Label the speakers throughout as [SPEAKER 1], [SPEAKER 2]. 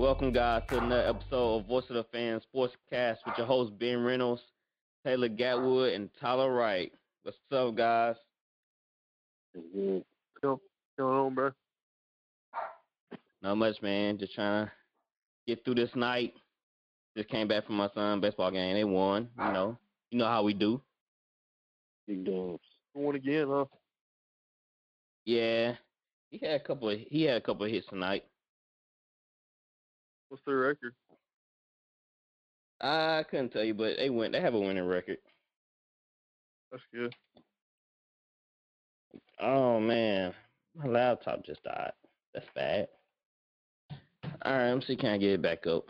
[SPEAKER 1] Welcome, guys, to another episode of Voice of the Fans Sportscast with your host Ben Reynolds, Taylor Gatwood, and Tyler Wright. What's up, guys?
[SPEAKER 2] What's going on, bro?
[SPEAKER 1] Not much, man. Just trying to get through this night. Just came back from my son baseball game. They won. You know, you know how we do.
[SPEAKER 2] Big dogs. Won again, huh?
[SPEAKER 1] Yeah, he had a couple of he had a couple of hits tonight.
[SPEAKER 2] What's their record?
[SPEAKER 1] I couldn't tell you, but they went. They have a winning record.
[SPEAKER 2] That's good.
[SPEAKER 1] Oh man, my laptop just died. That's bad. All right, let me see. Can I get it back up?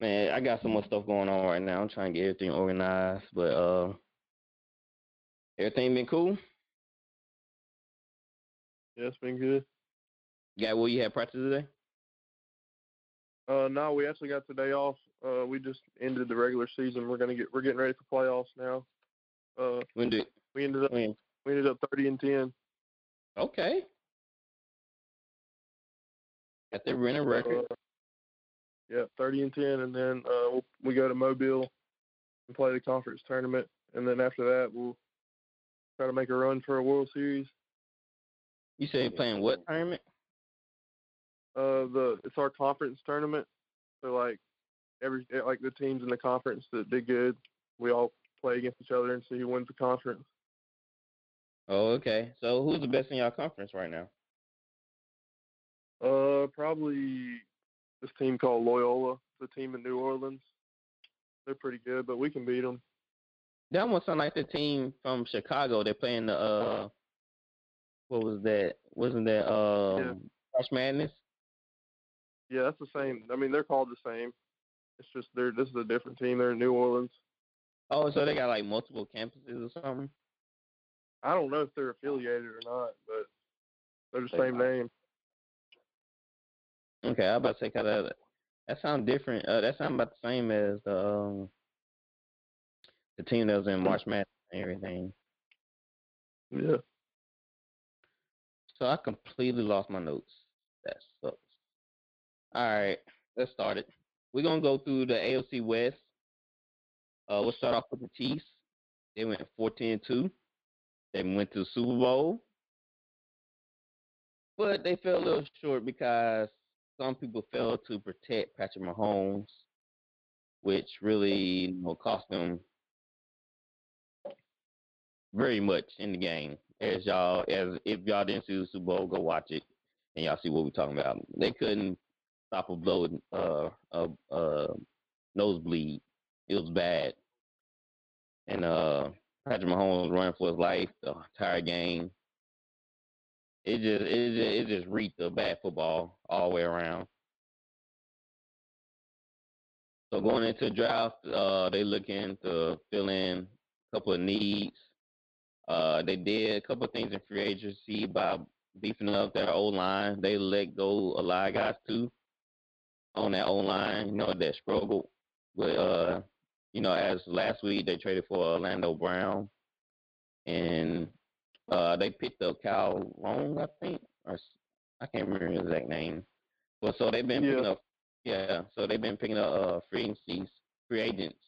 [SPEAKER 1] Man, I got so much stuff going on right now. I'm trying to get everything organized, but uh, everything been cool.
[SPEAKER 2] Yeah, it's been good.
[SPEAKER 1] Got what you had practice today?
[SPEAKER 2] Uh, no, we actually got today off. Uh, we just ended the regular season. We're gonna get we're getting ready for playoffs now. Uh,
[SPEAKER 1] When did
[SPEAKER 2] we ended up
[SPEAKER 1] when?
[SPEAKER 2] we ended up thirty and ten.
[SPEAKER 1] Okay. Got the winning record.
[SPEAKER 2] Uh, yeah, thirty and ten, and then uh, we'll, we go to Mobile and play the conference tournament, and then after that we'll try to make a run for a World Series.
[SPEAKER 1] You say playing what tournament?
[SPEAKER 2] Uh, the it's our conference tournament. So like every eh, like the teams in the conference that did good, we all play against each other and see who wins the conference.
[SPEAKER 1] Oh, okay. So who's the best in your conference right now?
[SPEAKER 2] Uh, probably this team called Loyola, the team in New Orleans. They're pretty good, but we can beat them.
[SPEAKER 1] That almost sound like the team from Chicago. They're playing the uh, what was that? Wasn't that um, March Madness?
[SPEAKER 2] Yeah, that's the same. I mean, they're called the same. It's just they're this is a different team. They're in New Orleans.
[SPEAKER 1] Oh, so they got like multiple campuses or something.
[SPEAKER 2] I don't know if they're affiliated or not, but they're the
[SPEAKER 1] They
[SPEAKER 2] same name.
[SPEAKER 1] Okay, I about to say kind of that sounds different. Uh, that sounds about the same as the um, the team that was in March Madness and everything.
[SPEAKER 2] Yeah.
[SPEAKER 1] So I completely lost my notes. That sucks. All right, let's start it. We're gonna go through the AFC West. Uh, we'll start off with the Chiefs. They went 14-2. They went to the Super Bowl. But they fell a little short because some people failed to protect Patrick Mahomes, which really you know, cost them very much in the game. As y'all, as if y'all didn't see the Super Bowl, go watch it, and y'all see what we're talking about. They couldn't stop a blow, uh, a, nosebleed. It was bad, and uh, Patrick Mahomes running for his life the entire game. It just, it just, it just reeked of bad football all the way around. So going into draft, uh, they looking to fill in a couple of needs. Uh, they did a couple of things in free agency by beefing up their O line. They let go a lot of guys too on that O line. You know that struggled with uh, you know, as last week they traded for Orlando Brown, and uh, they picked up Kyle Long, I think, or I can't remember his exact name. But so they've been picking up, yeah. So they've been picking up uh, free agencies, free agents,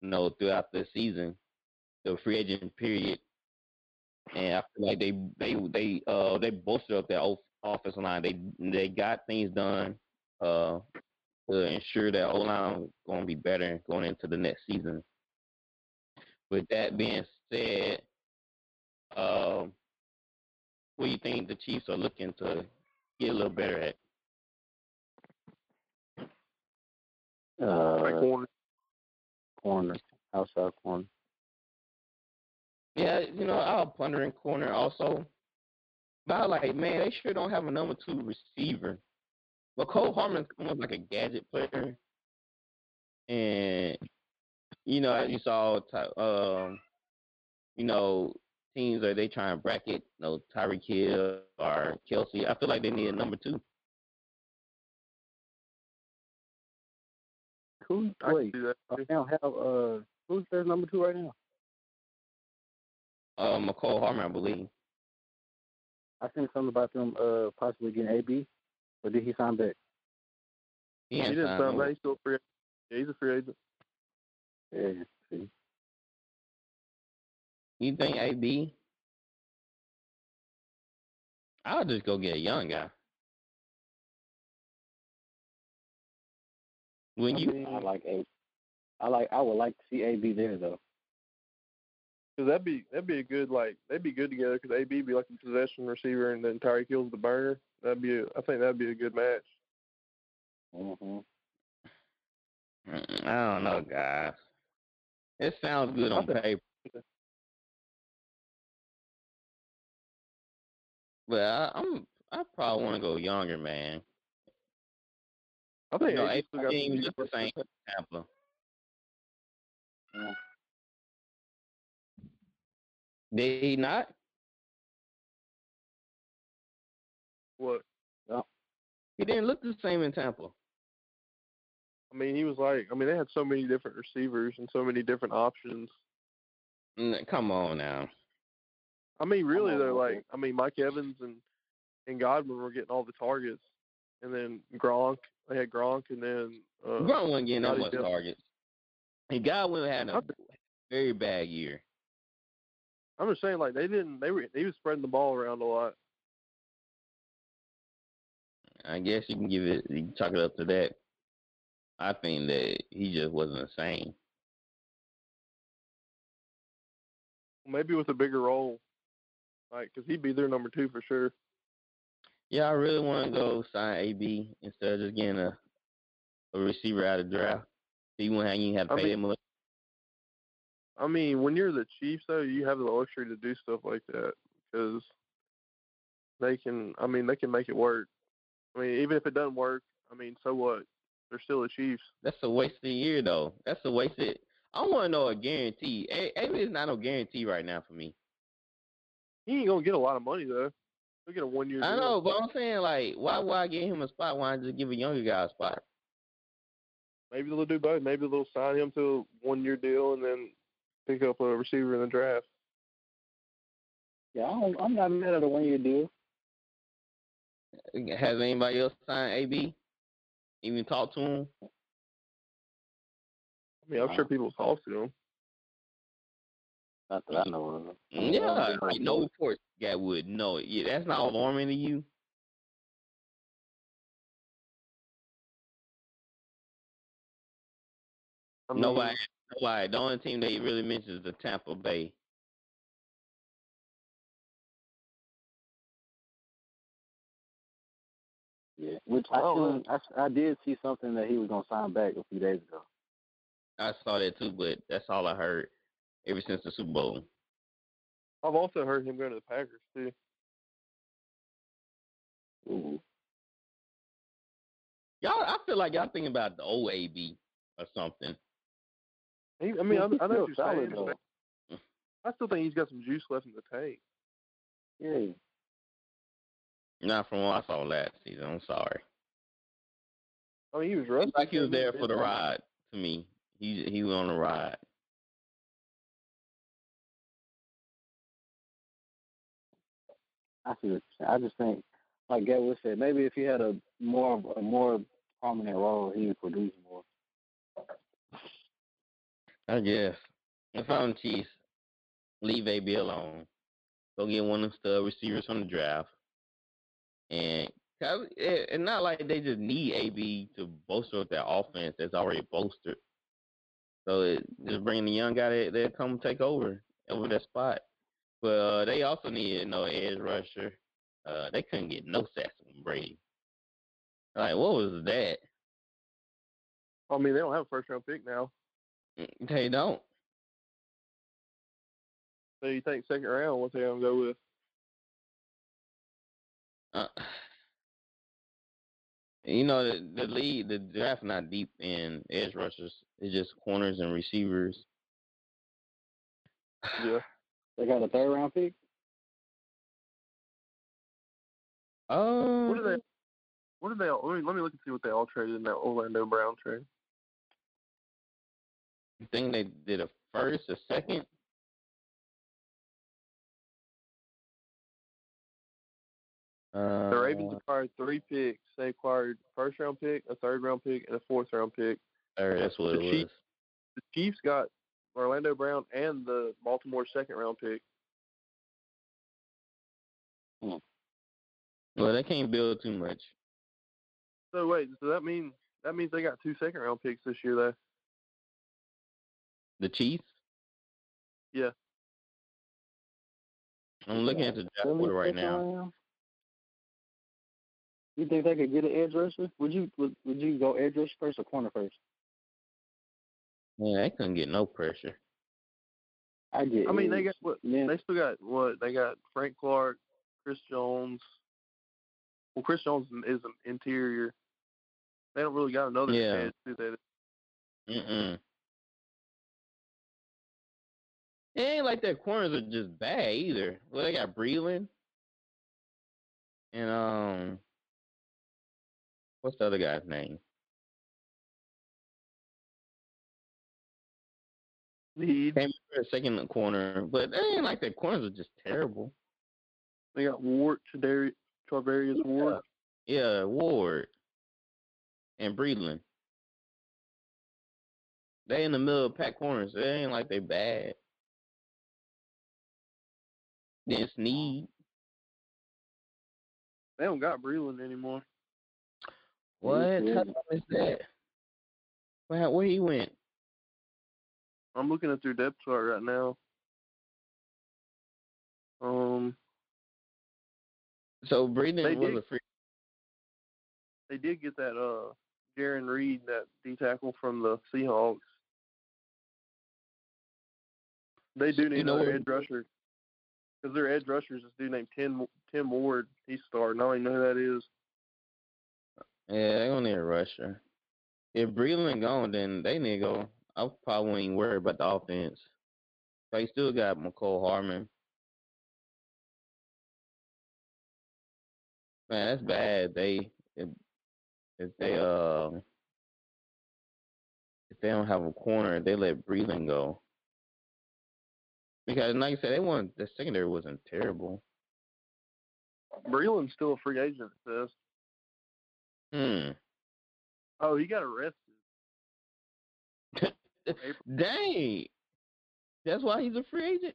[SPEAKER 1] you know, throughout the season, the free agent period. And I feel like they they they uh they bolstered up their off- offensive line. They they got things done uh to ensure that O line going to be better going into the next season. With that being said, um, what do you think the Chiefs are looking to get a little better at?
[SPEAKER 2] Right
[SPEAKER 3] Uh,
[SPEAKER 2] corner.
[SPEAKER 3] corner, outside corner.
[SPEAKER 1] Yeah, you know, I'll was pondering corner also. But I like, man, they sure don't have a number two receiver. But Cole Hardman's almost like a gadget player. And, you know, as you saw, um, you know, teams are they trying to bracket, you know, Tyreek Hill or Kelce. I feel like they need a number two.
[SPEAKER 3] Who
[SPEAKER 2] I
[SPEAKER 3] wait?
[SPEAKER 2] see that.
[SPEAKER 3] They don't have uh who's their number two right now?
[SPEAKER 1] Uh, Mecole Hardman, I believe.
[SPEAKER 3] I seen something about them uh possibly getting AB, or did he sign back?
[SPEAKER 1] He,
[SPEAKER 2] He
[SPEAKER 1] ain't
[SPEAKER 2] didn't sign
[SPEAKER 1] no-
[SPEAKER 2] back. He's still a free. agent. Yeah, he's a free agent.
[SPEAKER 3] Yeah, see.
[SPEAKER 1] You think AB? I'll just go get a young guy. When
[SPEAKER 3] I,
[SPEAKER 1] you
[SPEAKER 3] mean, I like A. I like. I would like to see AB there though.
[SPEAKER 2] Cause that'd be that'd be a good like they'd be good together. Cause AB be like a possession receiver and then Tyreek Hill's the burner. That'd be a, I think that'd be a good match.
[SPEAKER 1] Mm, I don't know, guys. It sounds good on paper, but I, I'm I probably want to go younger, man.
[SPEAKER 2] I think
[SPEAKER 1] You know,
[SPEAKER 2] AB
[SPEAKER 1] AB
[SPEAKER 2] still got
[SPEAKER 1] didn't even the same Tampa.
[SPEAKER 3] Yeah.
[SPEAKER 1] Did he not?
[SPEAKER 2] What
[SPEAKER 1] He didn't look the same in Tampa.
[SPEAKER 2] I mean, he was like I mean they had so many different receivers and so many different options.
[SPEAKER 1] Come on now.
[SPEAKER 2] I mean, really
[SPEAKER 3] okay.
[SPEAKER 2] like I mean, Mike Evans and and Godwin were getting all the targets, and then Gronk. They had Gronk, and then uh,
[SPEAKER 1] Gronk wasn't getting that
[SPEAKER 2] Scotty
[SPEAKER 1] much targets. And Godwin had a very bad year.
[SPEAKER 2] I'm just saying, like they didn't. They were. He was spreading the ball around a lot.
[SPEAKER 1] I guess you can give it, you can chalk it up to that. I think that he just wasn't the same.
[SPEAKER 2] Maybe with a bigger role, like because he'd be their number two for sure.
[SPEAKER 1] Yeah, I really want to go sign AB instead of just getting a a receiver out of draft. So you wouldn't have, have to
[SPEAKER 2] I
[SPEAKER 1] pay
[SPEAKER 2] mean-
[SPEAKER 1] him.
[SPEAKER 2] I mean, when you're the Chiefs, though, you have the luxury to do stuff like that because they can. I mean, they can make it work. I mean, even if it doesn't work, I mean, so what? They're still the Chiefs.
[SPEAKER 1] That's a wasted year, though. That's a wasted. I want to know a guarantee. A- AB is not no guarantee right now for me.
[SPEAKER 2] He ain't gonna get a lot of money though. He'll get a one year.
[SPEAKER 1] I know, but I'm saying like, why why give him a spot? Why not just give a younger guy a spot?
[SPEAKER 2] Maybe they'll do both. Maybe they'll sign him to a one year deal and then pick up a receiver in the draft.
[SPEAKER 3] Yeah, I don't, I'm not mad at a one year deal.
[SPEAKER 1] Has anybody else signed AB? Even talked to him?
[SPEAKER 2] I mean, I'm sure people talk to him.
[SPEAKER 3] Not that I know of.
[SPEAKER 1] Mm, yeah, like no reports that would know it. Yeah, that's not alarming to you.
[SPEAKER 2] I mean,
[SPEAKER 1] Nobody, nobody. The only team they really mentioned is the Tampa Bay.
[SPEAKER 3] Yeah, which I,
[SPEAKER 2] Oh,
[SPEAKER 3] seen, uh, I s- I did see something that he was gonna sign back a few days ago.
[SPEAKER 1] I saw that too, but that's all I heard ever since the Super Bowl.
[SPEAKER 2] I've also heard him going to the Packers too.
[SPEAKER 3] Ooh.
[SPEAKER 1] Y'all, I feel like y'all thinking about the old AB or something.
[SPEAKER 2] He, I mean, I, I know what
[SPEAKER 3] still
[SPEAKER 2] you're saying.
[SPEAKER 3] solid,
[SPEAKER 2] but I still think he's got some juice left in the tank.
[SPEAKER 3] Yeah.
[SPEAKER 1] Not from what I saw last season. I'm sorry.
[SPEAKER 2] Mean, he was rusty.
[SPEAKER 1] Like he was there for the ride. To me, he he was on the ride.
[SPEAKER 3] I see what you're saying. I just think, like Gatwood said, maybe if he had a more a more prominent role, he would produce more.
[SPEAKER 1] I guess. If I'm Chiefs, leave AB alone. Go get one of the receivers from the draft. And it's not like they just need AB to bolster their offense that's already bolstered. So it, just bringing the young guy that that come take over over that spot. But uh, they also need you know edge rusher. Uh, they couldn't get no sacks from Brady. Like what was that?
[SPEAKER 2] I mean, they don't have a first round pick now.
[SPEAKER 1] They don't.
[SPEAKER 2] So you think second round? What they gonna go with?
[SPEAKER 1] Uh, you know the the lead the draft not deep in edge rushers. It's just corners and receivers.
[SPEAKER 2] Yeah.
[SPEAKER 3] They got a third round pick.
[SPEAKER 1] Oh,
[SPEAKER 2] What are they? What did they? all- Let me let me look and see what they all traded in that Orlando Brown trade.
[SPEAKER 1] I think they did a first, a second. Uh,
[SPEAKER 2] The Ravens acquired three picks. They acquired a first round pick, a third round pick, and a fourth round pick.
[SPEAKER 1] third, that's what
[SPEAKER 2] the
[SPEAKER 1] it was.
[SPEAKER 2] Chiefs- The Chiefs got Orlando Brown and the Baltimore second round pick. Hmm.
[SPEAKER 1] Well, they can't build too much.
[SPEAKER 2] So wait, so that means that means they got two second round picks this year though.
[SPEAKER 1] The Chiefs.
[SPEAKER 2] Yeah.
[SPEAKER 1] I'm looking at the draft
[SPEAKER 3] Philly
[SPEAKER 1] order right
[SPEAKER 3] second
[SPEAKER 1] now.
[SPEAKER 3] Round? You think they could get an edge rusher? Would you would, would you go edge rusher first or corner first?
[SPEAKER 1] Man, they couldn't get no pressure.
[SPEAKER 3] I get.
[SPEAKER 2] I mean, they got what?
[SPEAKER 3] Yeah.
[SPEAKER 2] They still got what? They got Frank Clark, Chris Jones. Well, Chris Jones is an interior. They don't really got another
[SPEAKER 1] Yeah.
[SPEAKER 2] edge, do they?
[SPEAKER 1] Mm-mm. It ain't like their corners are just bad either. Well, they got Breeland. And um what's the other guy's name?
[SPEAKER 2] Need.
[SPEAKER 1] Came for a second corner, but it ain't like their corners are just terrible.
[SPEAKER 2] They got Ward, Chadari, Charvarius Ward.
[SPEAKER 1] Yeah, Ward and Breeland. They in the middle of pack corners. It ain't like they bad. Then Sneed.
[SPEAKER 2] They don't got Breeland anymore.
[SPEAKER 1] What?
[SPEAKER 3] Yeah.
[SPEAKER 1] How did I miss that? Where, where he went?
[SPEAKER 2] I'm looking at their depth chart right now. Um,
[SPEAKER 1] So Breeland
[SPEAKER 2] They
[SPEAKER 1] was
[SPEAKER 2] did-
[SPEAKER 1] a free.
[SPEAKER 2] they did get that uh Jarran Reed, that D tackle from the Seahawks. They do
[SPEAKER 1] You
[SPEAKER 2] need
[SPEAKER 1] know
[SPEAKER 2] another edge rusher because their edge rusher is this dude named Tim Tim Ward. He's starting. I don't even know who that is.
[SPEAKER 1] Yeah, they gonna need a rusher. If Breeland gone, then they need to go. I probably even worry about the offense. They still got Mecole Hardman. Man, that's bad. They if, if they uh if they don't have a corner, they let Breeland go. Because like I said, they weren't the secondary wasn't terrible.
[SPEAKER 2] Breeland's still a free agent. It
[SPEAKER 1] Hmm.
[SPEAKER 2] Oh, he got arrested.
[SPEAKER 1] Dang. That's why he's a free agent.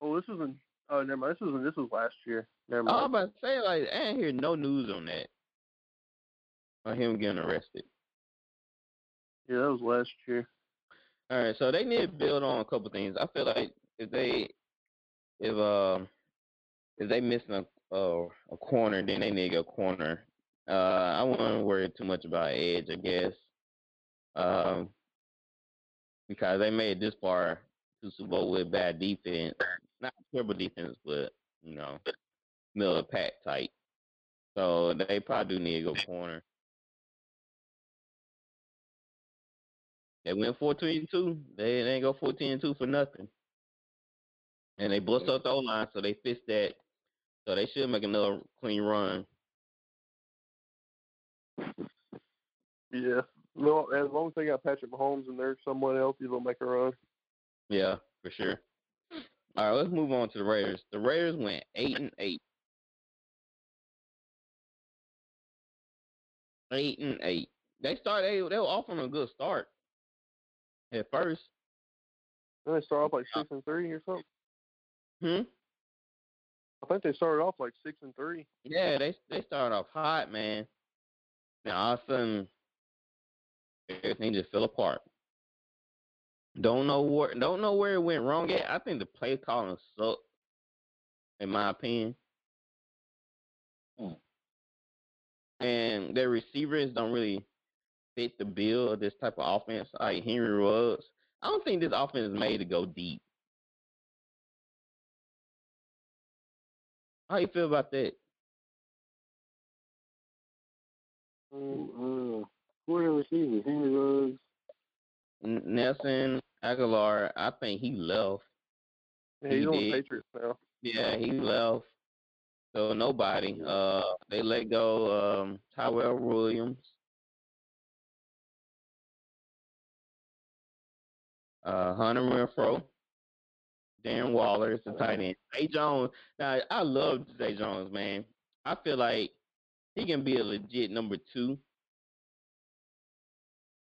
[SPEAKER 2] Oh, this was in. Oh, never mind. This was this was last year. Never mind.
[SPEAKER 1] I was about to say, like, I ain't hear no news on that. On him getting arrested.
[SPEAKER 2] Yeah, that was last year.
[SPEAKER 1] All right, so they need to build on a couple things. I feel like if they, if uh, if they missing a uh, a corner, then they need a corner. Uh, I wouldn't worry too much about edge, I guess. Um, because they made this far to Super Bowl with bad defense, not terrible defense, but you know, middle of pack type. So they probably do need to go corner. They went 14 and 2. They, they ain't go 14 and 2 for nothing. And they bust up the O line, so they fixed that. So they should make another clean run.
[SPEAKER 2] Yeah. No, as long as they got Patrick Mahomes and there's someone else, they'll make a run.
[SPEAKER 1] Yeah, for sure. All right, let's move on to the Raiders. The Raiders went eight and eight. Eight and eight. They started. They they were off on a good start at first.
[SPEAKER 2] Then they start off like six and three or something.
[SPEAKER 1] Hmm.
[SPEAKER 2] I think they started off like six and three.
[SPEAKER 1] Yeah, they they started off hot, man. Then all of a sudden, everything just fell apart. Don't know where don't know where it went wrong yet. I think the play calling sucked, in my opinion. And their receivers don't really fit the bill of this type of offense like Henry Ruggs. I don't think this offense is made to go deep. How you feel about that?
[SPEAKER 3] Uh, who are the receivers? Henry Ruggs.
[SPEAKER 1] N- Nelson Agholor, I think he left.
[SPEAKER 2] Yeah, he's
[SPEAKER 1] He
[SPEAKER 2] on the. Patriots now.
[SPEAKER 1] Yeah, he left. So nobody. Uh, they let go um, Tyrell Williams. Uh, Hunter Renfrow. Darren Waller is the tight end. Zay Jones. Now I love Zay Jones, man. I feel like he can be a legit number two.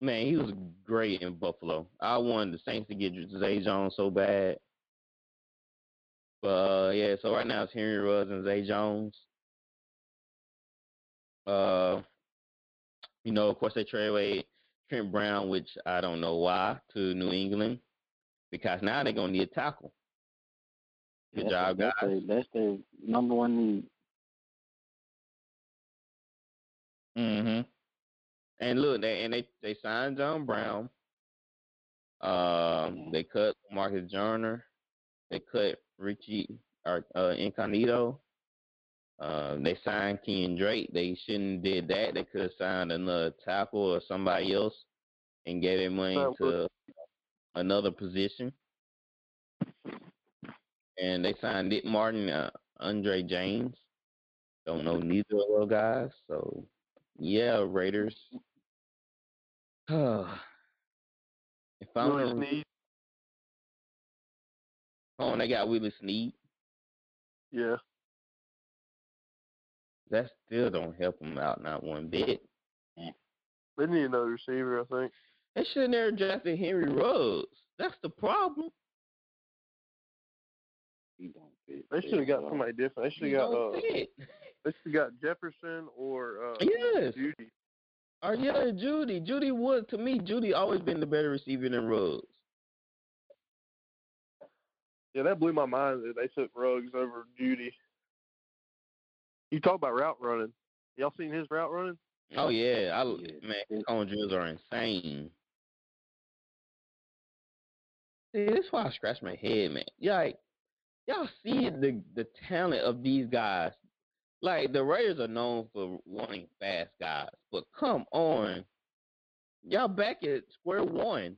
[SPEAKER 1] Man, he was great in Buffalo. I wanted the Saints to get Zay Jones so bad. But uh, yeah, so right now it's Henry Ruggs and Zay Jones. Uh, you know, of course they trade away Trent Brown, which I don't know why, to New England because now they're gonna need a tackle. Good
[SPEAKER 3] That's
[SPEAKER 1] job,
[SPEAKER 3] their-
[SPEAKER 1] guys.
[SPEAKER 3] That's their, that's their number one need.
[SPEAKER 1] hmm And look, they and they they signed John Brown. Um, they cut Marcus Joyner. They cut Richie or uh, Incognito. Um, they signed Kenyon Drake. They shouldn't did that. They could have signed another tackle or somebody else and gave their money to another position. And they signed Nick Martin, uh, Andre mm-hmm. James. Don't know mm-hmm. neither of those guys. So yeah, Raiders. if I'm
[SPEAKER 2] Willie Snead.
[SPEAKER 1] oh, and they got Willie Snead.
[SPEAKER 2] Yeah.
[SPEAKER 1] That still don't help them out not one bit. Mm.
[SPEAKER 2] They need another receiver, I think.
[SPEAKER 1] They should have drafted Henry Ruggs. That's the problem.
[SPEAKER 3] He don't fit.
[SPEAKER 2] They should have got somebody different. They should have got uh, they should have got Jefferson or uh
[SPEAKER 1] Yes.
[SPEAKER 2] Jeudy.
[SPEAKER 1] Or yeah, Jeudy. Jeudy would to me, Jeudy always been the better receiver than Ruggs.
[SPEAKER 2] Yeah, that blew my mind that they took Ruggs over Jeudy. You talk about route running. Y'all seen his route running?
[SPEAKER 1] Oh yeah, I
[SPEAKER 3] Yeah.
[SPEAKER 1] man,
[SPEAKER 3] his
[SPEAKER 1] cone drills are insane. See, that's why I scratch my head, man. Yeah, like, y'all see the the talent of these guys. Like the Raiders are known for wanting fast guys, but come on, y'all back at square one.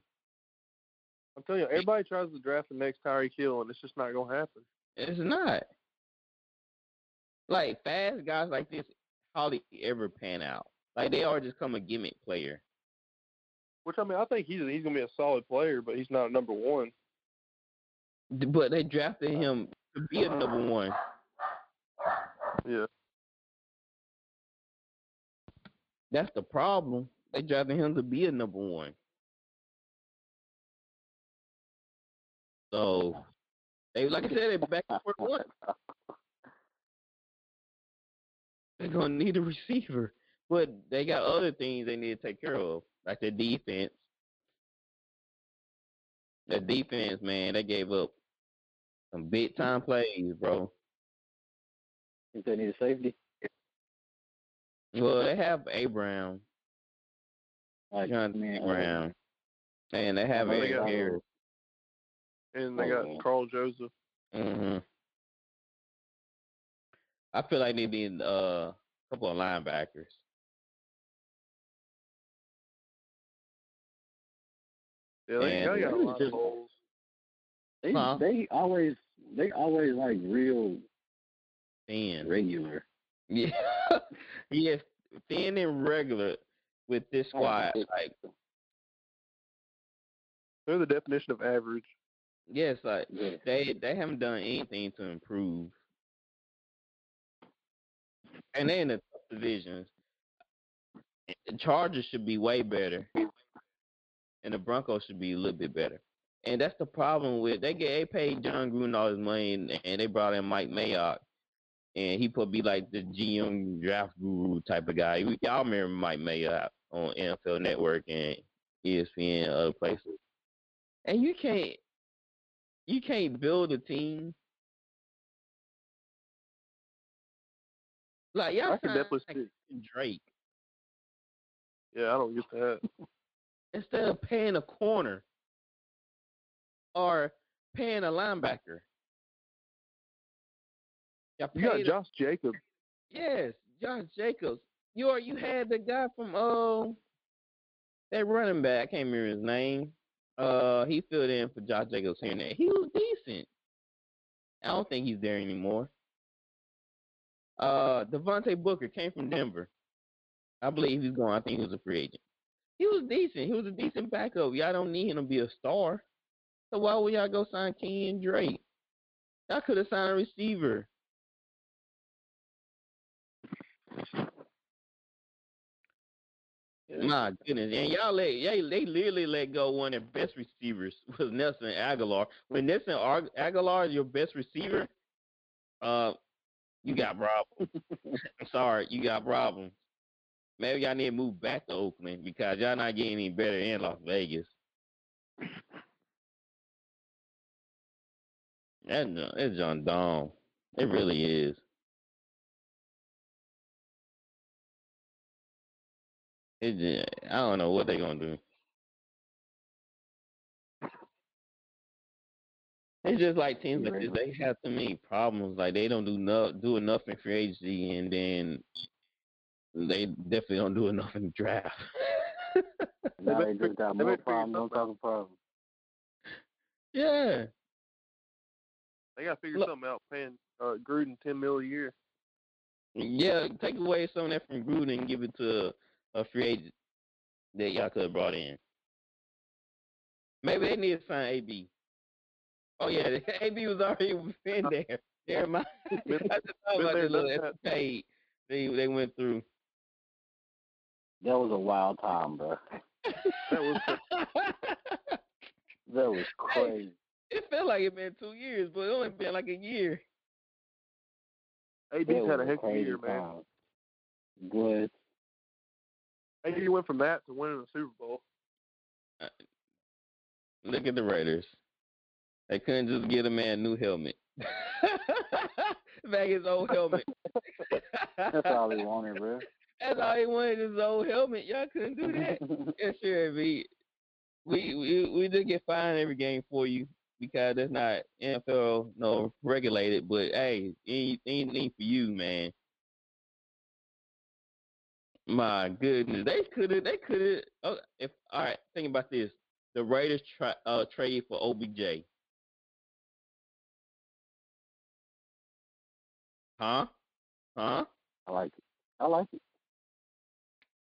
[SPEAKER 2] I'm telling you, everybody tries to draft the next Tyreek Hill, and it's just not gonna happen.
[SPEAKER 1] It's not. Like fast guys like this hardly ever pan out. Like they are just come a gimmick player.
[SPEAKER 2] Which I mean, I think he's he's gonna be a solid player, but he's not a number one.
[SPEAKER 1] But they drafted uh, him to be a number one.
[SPEAKER 2] Yeah.
[SPEAKER 1] That's the problem. They drafted him to be a number one. So they like I said, they're back to square one. They're gonna need a receiver. But they got other things they need to take care of, like their defense. Their defense, man, they gave up some big time plays, bro.
[SPEAKER 3] Think they need a safety?
[SPEAKER 1] Well, they have Abraham,
[SPEAKER 3] Like,
[SPEAKER 1] Jonathan
[SPEAKER 3] man,
[SPEAKER 1] Brown, and they have
[SPEAKER 2] Oh, they
[SPEAKER 1] Eric
[SPEAKER 2] got-
[SPEAKER 1] Harris.
[SPEAKER 2] And they
[SPEAKER 3] Oh,
[SPEAKER 2] got
[SPEAKER 3] man.
[SPEAKER 2] Karl Joseph.
[SPEAKER 1] hmm I feel like they need uh, a couple of linebackers.
[SPEAKER 2] Yeah, they,
[SPEAKER 1] And-
[SPEAKER 2] they got a lot of holes.
[SPEAKER 3] They
[SPEAKER 1] Huh?
[SPEAKER 3] they always they always like real
[SPEAKER 1] thin.
[SPEAKER 3] Regular.
[SPEAKER 1] Yeah, yes, thin and regular with this squad. Like,
[SPEAKER 2] They're the definition of average.
[SPEAKER 1] yes, like
[SPEAKER 3] Yeah.
[SPEAKER 1] they they haven't done anything to improve, and they in the top divisions. The Chargers should be way better, and the Broncos should be a little bit better. And that's the problem with they get they paid Jon Gruden all his money, and, and they brought in Mike Mayock, and he could be like the GM draft guru type of guy. Y'all remember Mike Mayock on NFL Network and ESPN and other places. And you can't you can't build a team like y'all
[SPEAKER 2] I can definitely see.
[SPEAKER 1] Drake
[SPEAKER 2] Yeah, I don't get that.
[SPEAKER 1] instead of paying a corner or paying a linebacker.
[SPEAKER 2] You got Josh Jacobs.
[SPEAKER 1] Yes, Josh Jacobs. You are you had the guy from uh that running back, I can't remember his name. Uh he filled in for Josh Jacobs here and there. He was decent. I don't think he's there anymore. Uh Devontae Booker came from Denver. I believe he's going. I think he was a free agent. He was decent. He was a decent backup. Y'all don't need him to be a star. So why would y'all go sign Kenyon Drake? Y'all could have signed a receiver. My goodness, and y'all let they they literally let go one of their best receivers was Nelson Agholor. When Nelson Agholor is your best receiver, uh, you got problems. I'm sorry, you got problems. Maybe y'all need to move back to Oakland because y'all not getting any better in Las Vegas. That John- that's John Dong. It mm-hmm. really is. It just, I don't know what they're gonna do. It's just like teams like this. They have too many problems. Like they don't do no do enough in free agency, and then they definitely don't do enough in the draft.
[SPEAKER 3] Now they just got more problems no
[SPEAKER 2] something
[SPEAKER 3] problems.
[SPEAKER 1] yeah,
[SPEAKER 2] They got to figure
[SPEAKER 1] Look-
[SPEAKER 2] something out. Paying uh, Gruden ten mil a year.
[SPEAKER 1] yeah. Take away some of that from Gruden and give it to a free agent that y'all could have brought in. Maybe they need to sign AB. Oh yeah, AB was already in there. Never mind. I just thought
[SPEAKER 2] been
[SPEAKER 1] about
[SPEAKER 2] there,
[SPEAKER 1] the little
[SPEAKER 2] done
[SPEAKER 1] they they went through.
[SPEAKER 3] That was a wild time, bro.
[SPEAKER 2] That was
[SPEAKER 3] That was crazy.
[SPEAKER 1] It felt like it been two years, but it only been like a year.
[SPEAKER 2] AD's had a heck of a year, man.
[SPEAKER 3] time. But
[SPEAKER 2] AD went from that to winning a Super Bowl.
[SPEAKER 1] Uh, look at the Raiders. They couldn't just get a man a new helmet. Back his old helmet.
[SPEAKER 3] that's all he wanted, bro.
[SPEAKER 1] That's all he wanted, his old helmet. Y'all couldn't do that. yeah, sure, we we we we just get fined every game for you because that's not NFL no regulated. But hey, any- anything for you, man. My goodness, they could have. They could have. Oh, if all right, think about this: the Raiders try, uh, trade for OBJ. Huh? Huh?
[SPEAKER 3] I like it. I like it.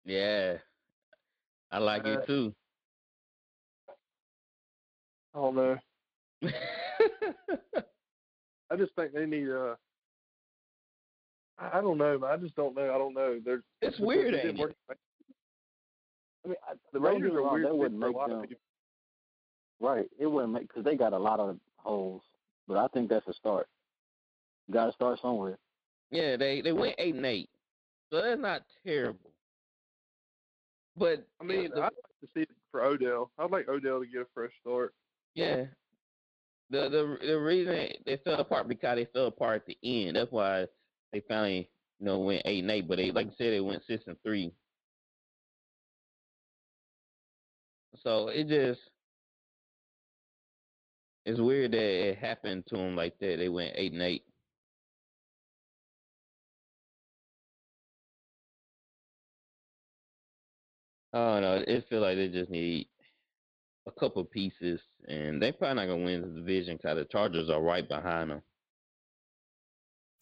[SPEAKER 1] Yeah, I like
[SPEAKER 2] Uh,
[SPEAKER 1] it too.
[SPEAKER 2] Don't know. I just think they need uh I I don't know, man. I just don't know. I don't know. There's
[SPEAKER 1] it's
[SPEAKER 2] because
[SPEAKER 1] weird,
[SPEAKER 2] it didn't
[SPEAKER 1] ain't
[SPEAKER 2] work.
[SPEAKER 1] it?
[SPEAKER 3] I mean, I,
[SPEAKER 2] The
[SPEAKER 3] don't
[SPEAKER 2] Raiders
[SPEAKER 3] get me
[SPEAKER 2] are
[SPEAKER 3] wrong,
[SPEAKER 2] weird
[SPEAKER 3] That wouldn't
[SPEAKER 2] a
[SPEAKER 3] make
[SPEAKER 2] lot
[SPEAKER 3] them right. It wouldn't make because they got a lot of holes, but I think that's a start. Got to start somewhere.
[SPEAKER 1] Yeah, they they went eight and eight, so that's not terrible. But
[SPEAKER 2] I mean,
[SPEAKER 1] the-
[SPEAKER 2] I'd like to see it for Odell. I'd like Odell to get a fresh start.
[SPEAKER 1] yeah, the the the reason they fell apart because they fell apart at the end. That's why they finally you know went eight and eight. But they like I said, they went six and three. So it just it's weird that it happened to them like that. They went eight and eight. I don't know. It feel like they just need a couple pieces, and they're probably not gonna win the division because the Chargers are right behind them.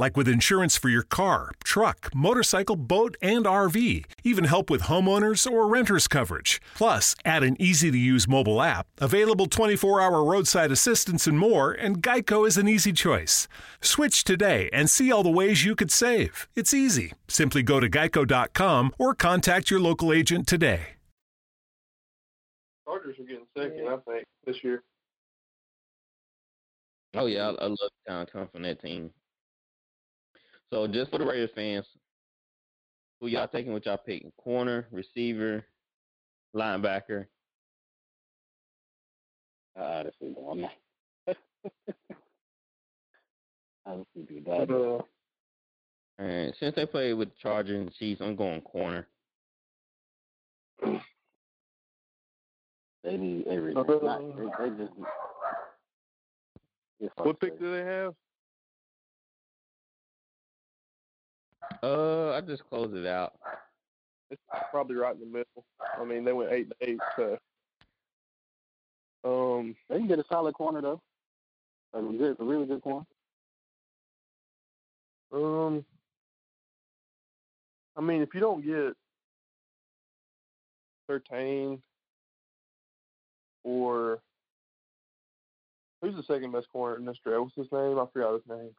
[SPEAKER 4] Like with insurance for your car, truck, motorcycle, boat, and RV. Even help with homeowners or renters coverage. Plus, add an easy to use mobile app, available 24 hour roadside assistance, and more, and Geico is an easy choice. Switch today and see all the ways you could save. It's easy. Simply go to geico.com or contact your local agent today.
[SPEAKER 2] Chargers are getting second, I think, this year.
[SPEAKER 1] Oh yeah, I, I love kind of coming from that team. So just for the Raiders fans, who y'all taking? What y'all picking? Corner, receiver, linebacker.
[SPEAKER 3] Uh, this is one. I was thinking that.
[SPEAKER 2] Uh,
[SPEAKER 1] And since they play with the Chargers and Chiefs, I'm going corner.
[SPEAKER 3] They need everything.
[SPEAKER 2] Uh,
[SPEAKER 3] Not, they, they just.
[SPEAKER 2] what pick do they have?
[SPEAKER 1] Uh, I just closed it out.
[SPEAKER 2] It's probably right in the middle. I mean, they went eight to eight, so. Um,
[SPEAKER 3] They can get a solid corner though. A good, a really good corner.
[SPEAKER 2] um, I mean, if you don't get thirteen or who's the second best corner in this draft? What's his name? I forgot his name.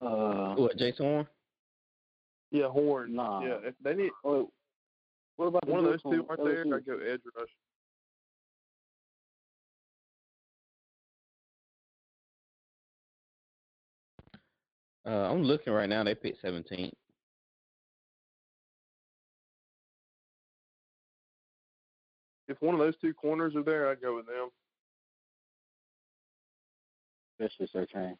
[SPEAKER 3] Uh,
[SPEAKER 1] What, Jaycee Horn?
[SPEAKER 2] Yeah, Horn.
[SPEAKER 3] Nah.
[SPEAKER 2] Yeah, if they need
[SPEAKER 3] oh, what about
[SPEAKER 2] one of those two
[SPEAKER 3] from
[SPEAKER 2] right there. I go edge rush.
[SPEAKER 1] Uh, I'm looking right now. They picked 17.
[SPEAKER 2] If one of those two corners are there, I'd go with them.
[SPEAKER 3] That's just their chain.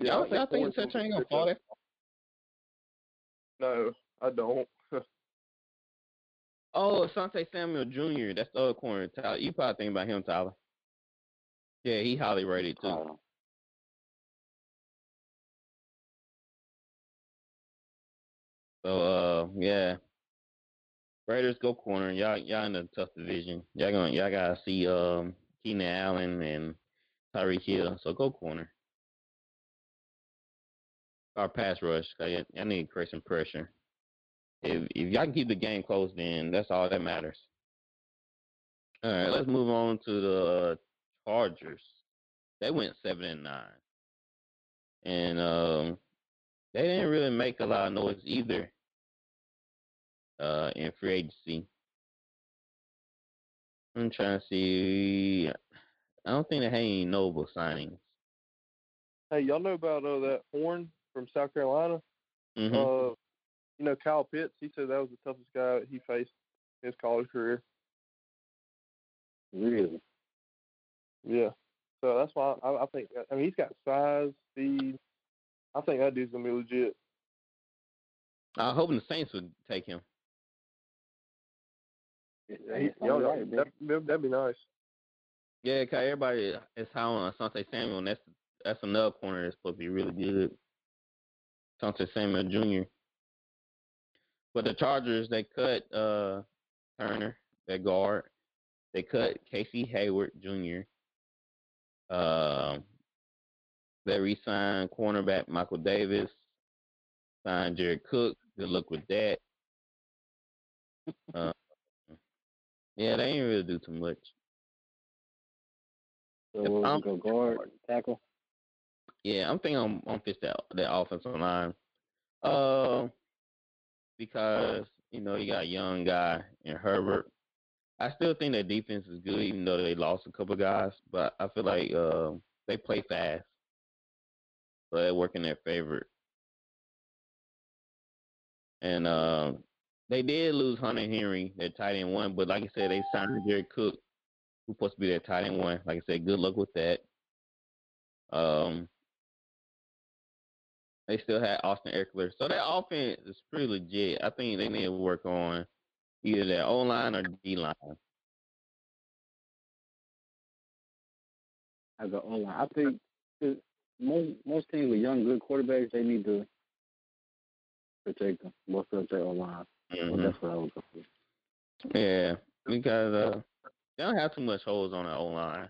[SPEAKER 2] Yeah,
[SPEAKER 1] Y'all, y'all think
[SPEAKER 2] Horn's
[SPEAKER 1] Seth ain't gonna fall.
[SPEAKER 2] No, I don't.
[SPEAKER 1] Oh, Asante Samuel Jr. That's the other corner. Tyler. You probably think about him, Tyler. Yeah, he highly rated too.
[SPEAKER 3] Uh,
[SPEAKER 1] So uh yeah. Raiders go corner. Y'all y'all in a tough division. Y'all gonna y'all gotta see um Keenan Allen and Tyreek Hill. So go corner. Or pass rush. y'all- y'all need to create some pressure. If if y'all can keep the game close, then that's all that matters. All right, let's move on to the Chargers. They went seven and nine, and um, they didn't really make a lot of noise either uh, in free agency. I'm trying to see. I don't think they had any notable signings.
[SPEAKER 2] Hey, y'all know about uh, that Horn from South Carolina?
[SPEAKER 1] hmm
[SPEAKER 2] Uh, you know Kyle Pitts. He said that was the toughest guy he faced in his college career.
[SPEAKER 3] really?
[SPEAKER 2] Yeah. So that's why I, I think. I mean, he's got size, speed. I think that dude's gonna be legit.
[SPEAKER 1] I hope the Saints would take him.
[SPEAKER 2] Yeah, he, y'all, y'all-
[SPEAKER 3] right,
[SPEAKER 2] that,
[SPEAKER 3] baby.
[SPEAKER 2] that'd, that'd be nice.
[SPEAKER 1] Yeah, 'cause everybody is high on Asante Samuel, and that's that's another corner that's supposed to be really good. Asante Samuel Jr. But the Chargers, they cut uh, Turner, their guard. They cut Casey Hayward Jr. Um, they re-signed cornerback Michael Davis. Signed Jared Cook. Good luck with that. Uh, yeah, they ain't really do too much.
[SPEAKER 3] So
[SPEAKER 1] I'm-
[SPEAKER 3] go guard, tackle.
[SPEAKER 1] Yeah, I'm thinking I'm I'm fix that that offensive line. Uh, because you know you got a young guy in Herbert. I still think their defense is good, even though they lost a couple guys. But I feel like uh, they play fast, so they work in their favor. and uh, they did lose Hunter Henry, their tight end one. But like I said, they signed Jerry Cook, who's supposed to be their tight end one. Like I said, good luck with that. Um, they still had Austin Ekeler, so that offense is pretty legit. I think they need to work on either their O line or D line.
[SPEAKER 3] As an O line, I think most most teams with young good quarterbacks, they need to protect them. Most of their O line. Well,
[SPEAKER 1] Mhm.
[SPEAKER 3] that's what I was.
[SPEAKER 1] Yeah, because uh, they don't have too much holes on the O line.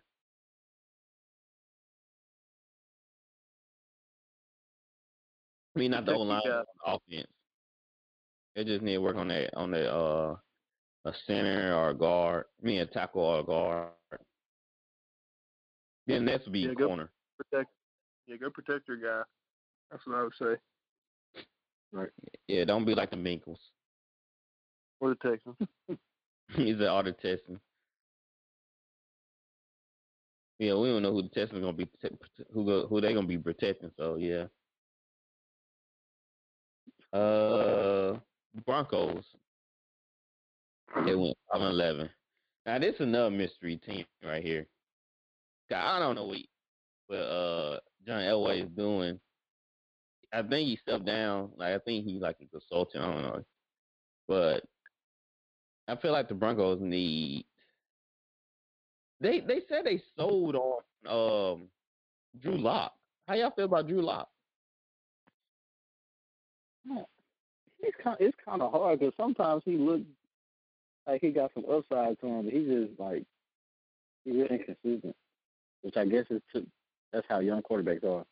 [SPEAKER 1] I mean, not the O line,
[SPEAKER 2] Protect
[SPEAKER 1] but on the offense. They just need to work on that on the uh a center or a guard. I mean, a tackle or a guard. Then that's be
[SPEAKER 2] Yeah, go-
[SPEAKER 1] corner.
[SPEAKER 2] Protect. Yeah, go protect your guy. That's what I would say. Right.
[SPEAKER 1] Yeah, don't be like the Minkles.
[SPEAKER 2] Or the Texans.
[SPEAKER 1] He's an auto testing. Yeah, we don't know who the Texans gonna be, who go, who they gonna be protecting. So yeah. Uh, Broncos. They went 5 and 11. Now this is another mystery team right here. I don't know what, what uh John Elway is doing. I think he stepped down. Like I think he's like a consultant. I don't know, but I feel like the Broncos need. They they said they sold on um Drew Lock. How y'all feel about Drew Lock?
[SPEAKER 3] It's kind it's kind of hard because sometimes he looks like he got some upside to him, but he just like he's really inconsistent. Which I guess is to, that's how young quarterbacks are.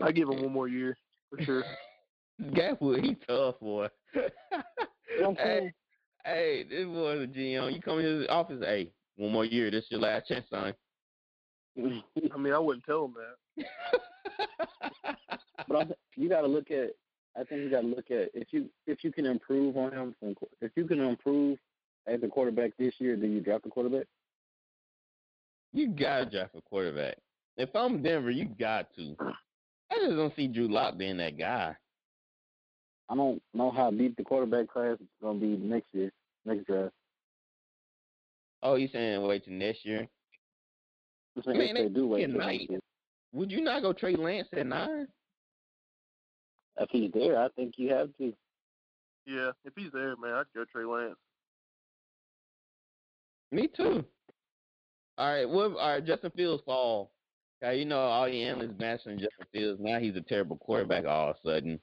[SPEAKER 2] I give him one more year for sure.
[SPEAKER 1] Gatwood, he tough boy.
[SPEAKER 3] You know what I'm
[SPEAKER 1] hey, hey, this boy's a GM. You come into the office, hey, one more year. This is your last chance, son.
[SPEAKER 2] I mean, I wouldn't tell him that.
[SPEAKER 3] But I, you got to look at. I think you got to look at if you if you can improve on him. From, if you can improve as a quarterback this year, then you draft a quarterback.
[SPEAKER 1] you gotta draft a quarterback. If I'm Denver, you got to. I just don't see Drew Lock being that guy.
[SPEAKER 3] I don't know how deep the quarterback class is going to be next year, next draft.
[SPEAKER 1] Oh, you saying wait till next year? Man, they
[SPEAKER 3] do wait till year.
[SPEAKER 1] Would you not go Trey Lance at nine?
[SPEAKER 3] If he's there, I think you have to.
[SPEAKER 2] Yeah, if he's there, man, I'd go Trey Lance.
[SPEAKER 1] Me too. All right, what? All right, Justin Fields fall. Okay, you know all the analysts bashing Justin Fields. Now he's a terrible quarterback all of a sudden.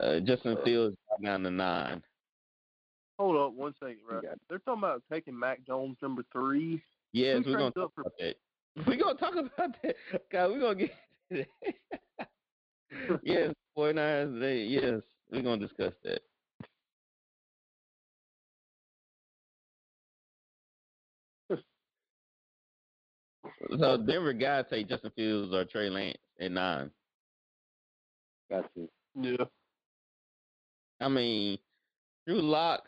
[SPEAKER 1] Uh, Justin Fields got down to nine.
[SPEAKER 2] Hold up one second, right? They're talking about taking Mac Jones number three.
[SPEAKER 1] Yes,
[SPEAKER 2] Who
[SPEAKER 1] we're gonna talk
[SPEAKER 2] for-
[SPEAKER 1] about that. We're gonna talk about that. God, we're gonna get that. yes, 49ers, they yes, we're gonna discuss that. So Denver guys say Justin Fields or Trey Lance at nine.
[SPEAKER 3] Got to.
[SPEAKER 2] Yeah.
[SPEAKER 1] I mean, Drew Lock,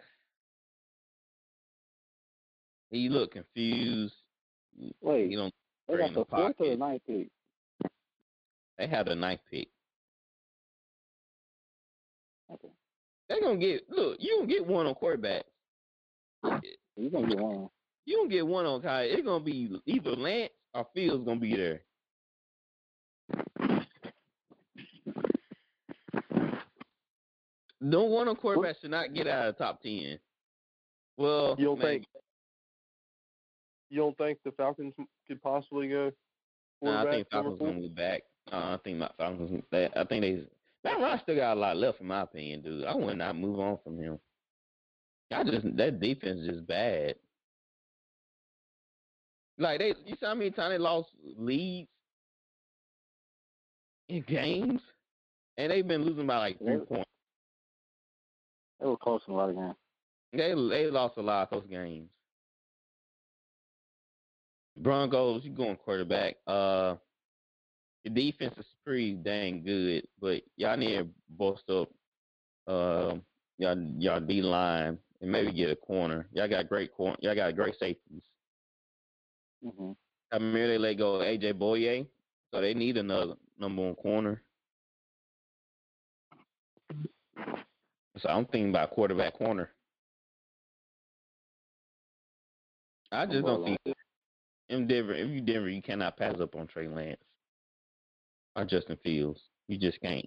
[SPEAKER 1] he looked confused.
[SPEAKER 3] Wait,
[SPEAKER 1] You don't.
[SPEAKER 3] they got the
[SPEAKER 1] the
[SPEAKER 3] fourth or the ninth pick.
[SPEAKER 1] They had a ninth pick. They're gonna get look. You don't get one on quarterback.
[SPEAKER 3] You're going to get one.
[SPEAKER 1] You don't get one on Kai. It's gonna be either Lance or Fields gonna be there. No one on quarterback should not get out of the top ten. Well,
[SPEAKER 2] You don't
[SPEAKER 1] maybe.
[SPEAKER 2] think you don't think the Falcons could possibly go?
[SPEAKER 1] Nah, I think Falcons gonna move back. Uh, I think my Falcons. I think they. Matt Ryan still got a lot left, in my opinion, dude. I would not move on from him. I just that defense is just bad. Like they, you saw how many times they lost leads in games, and they've been losing by like three
[SPEAKER 3] Yeah.
[SPEAKER 1] points.
[SPEAKER 3] They were close in a lot of games.
[SPEAKER 1] They they lost a lot of those games. Broncos, you going quarterback. Uh, the defense is pretty dang good, but y'all need to bust up uh, y'all y'all D line and maybe get a corner. Y'all got great corner. Y'all got great safeties.
[SPEAKER 3] hmm
[SPEAKER 1] I mean, they let go of AJ Bouye, so they need another number one corner. So I'm thinking about quarterback corner. I just don't think in Denver, if you Denver, you cannot pass up on Trey Lance or Justin Fields. You just can't.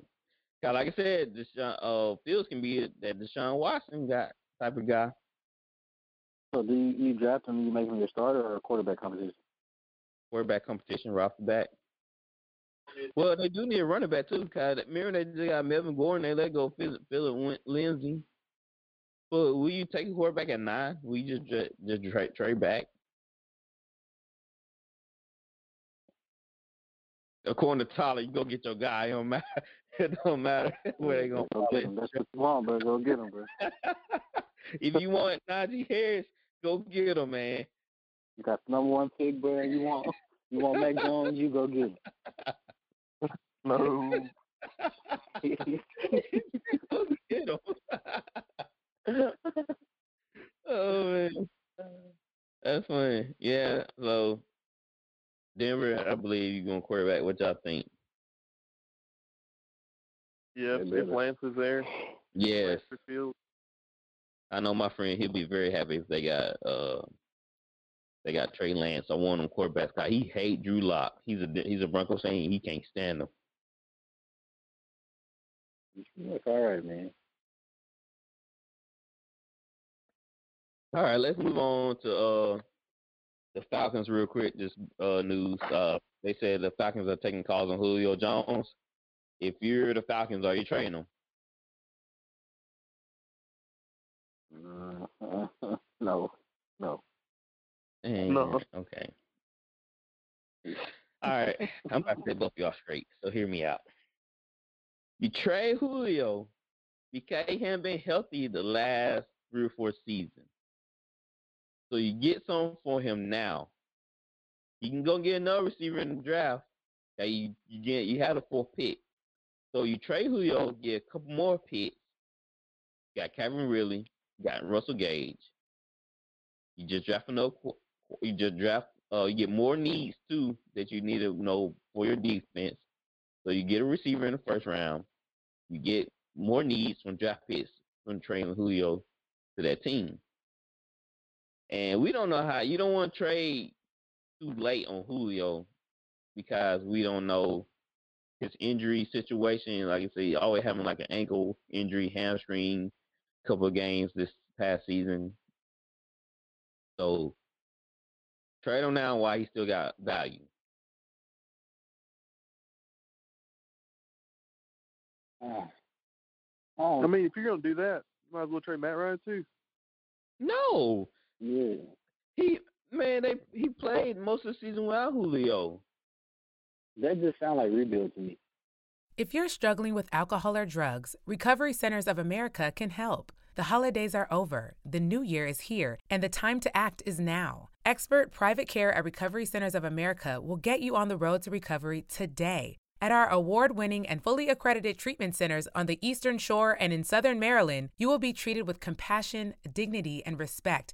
[SPEAKER 1] Cause like I said, Deshaun, uh, Fields can be that Deshaun Watson guy type of guy.
[SPEAKER 3] So do you, you draft him? You make him your starter or a quarterback competition?
[SPEAKER 1] Quarterback competition right off the bat. Well, they do need a running back too. Cause remember they just got Melvin Gordon. They let go Philip, Philip Lindsay. But will you take a quarterback at nine? Will you just just trade trade back? According to Tyler, you go get your guy. It don't matter. It don't matter where they gonna
[SPEAKER 3] go get him. That's what you want, bro. Go get him, bro.
[SPEAKER 1] if you want Najee Harris, go get him, man.
[SPEAKER 3] You got the number one pick, bro. You want you want Mac Jones? You go get him.
[SPEAKER 2] No.
[SPEAKER 1] go get him. oh man, that's funny. Yeah. So Denver, I believe you're going quarterback. What y'all think?
[SPEAKER 2] Yeah, if Lance is there.
[SPEAKER 1] Yes. I know my friend. He'll be very happy if they got uh they got Trey Lance. I want him quarterback. He hate Drew Lock. He's a he's a Bronco saying he can't stand him.
[SPEAKER 3] That's all right, man.
[SPEAKER 1] All right, let's move on to uh the Falcons real quick. Just uh news. Uh, they said the Falcons are taking calls on Julio Jones. If you're the Falcons, are you trading him?
[SPEAKER 3] Uh, no, no,
[SPEAKER 1] and, no. Okay. All right, I'm about to set both of y'all straight. So hear me out. You trade Julio because he hasn't been healthy the last three or four seasons. So you get some for him now. You can go get another receiver in the draft. Okay, you you get you had a fourth pick. So you trade Julio, get a couple more picks. You got Calvin Ridley, you got Russell Gage. You just draft another. You just draft. Uh, you get more needs too that you need to know for your defense. So you get a receiver in the first round. You get more needs from draft picks from trading Julio to that team. And we don't know how you don't want to trade too late on Julio because we don't know his injury situation. Like I say, always having like an ankle injury, hamstring, couple of games this past season. So trade him now while he still got value. Ah.
[SPEAKER 3] Oh.
[SPEAKER 2] I mean, if you're gonna do that, you might as well trade Matt Ryan too.
[SPEAKER 1] No,
[SPEAKER 3] yeah.
[SPEAKER 1] He man, they he played most of the season without Julio.
[SPEAKER 3] That just sounds like rebuild to me.
[SPEAKER 5] If you're struggling with alcohol or drugs, Recovery Centers of America can help. The holidays are over, the new year is here, and the time to act is now. Expert private care at Recovery Centers of America will get you on the road to recovery today. At our award winning and fully accredited treatment centers on the Eastern Shore and in Southern Maryland, you will be treated with compassion, dignity, and respect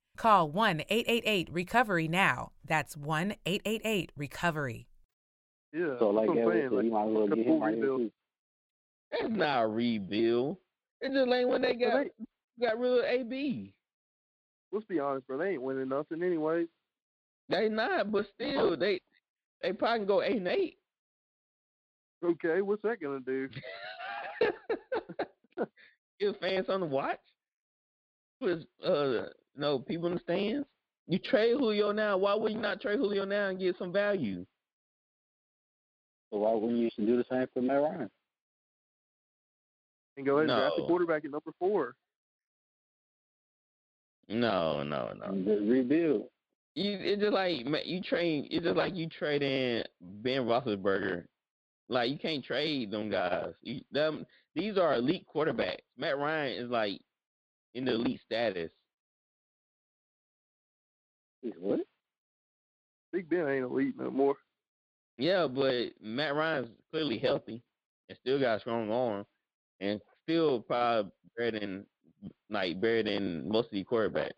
[SPEAKER 5] Call 1 888 Recovery now. That's 1 888 Recovery.
[SPEAKER 2] Yeah.
[SPEAKER 3] So, like,
[SPEAKER 2] that's what saying. Like,
[SPEAKER 3] you might as well get him right here,
[SPEAKER 2] rebuild.
[SPEAKER 3] too.
[SPEAKER 1] Not a rebuild. It's just like when they got got rid of AB.
[SPEAKER 2] Let's be honest, bro. They ain't winning nothing anyway.
[SPEAKER 1] They not, but still they they probably can go eight and eight.
[SPEAKER 2] Okay, what's that gonna do?
[SPEAKER 1] Give fans on the watch. Put uh no people in the stands. You trade Julio now. Why would you not trade Julio now and get some value?
[SPEAKER 3] So why wouldn't you do the same for Matt Ryan?
[SPEAKER 2] And go ahead and draft the quarterback at number four.
[SPEAKER 1] No, no, no.
[SPEAKER 3] And just rebuild.
[SPEAKER 1] You it's just like you trade. It's just like you trade in Ben Roethlisberger. Like you can't trade them guys. You, them these are elite quarterbacks. Matt Ryan is like in the elite status.
[SPEAKER 3] He's what?
[SPEAKER 2] Big Ben ain't elite no more.
[SPEAKER 1] Yeah, but Matt Ryan's clearly healthy and still got a strong arm and still probably better than like better than most of the quarterbacks.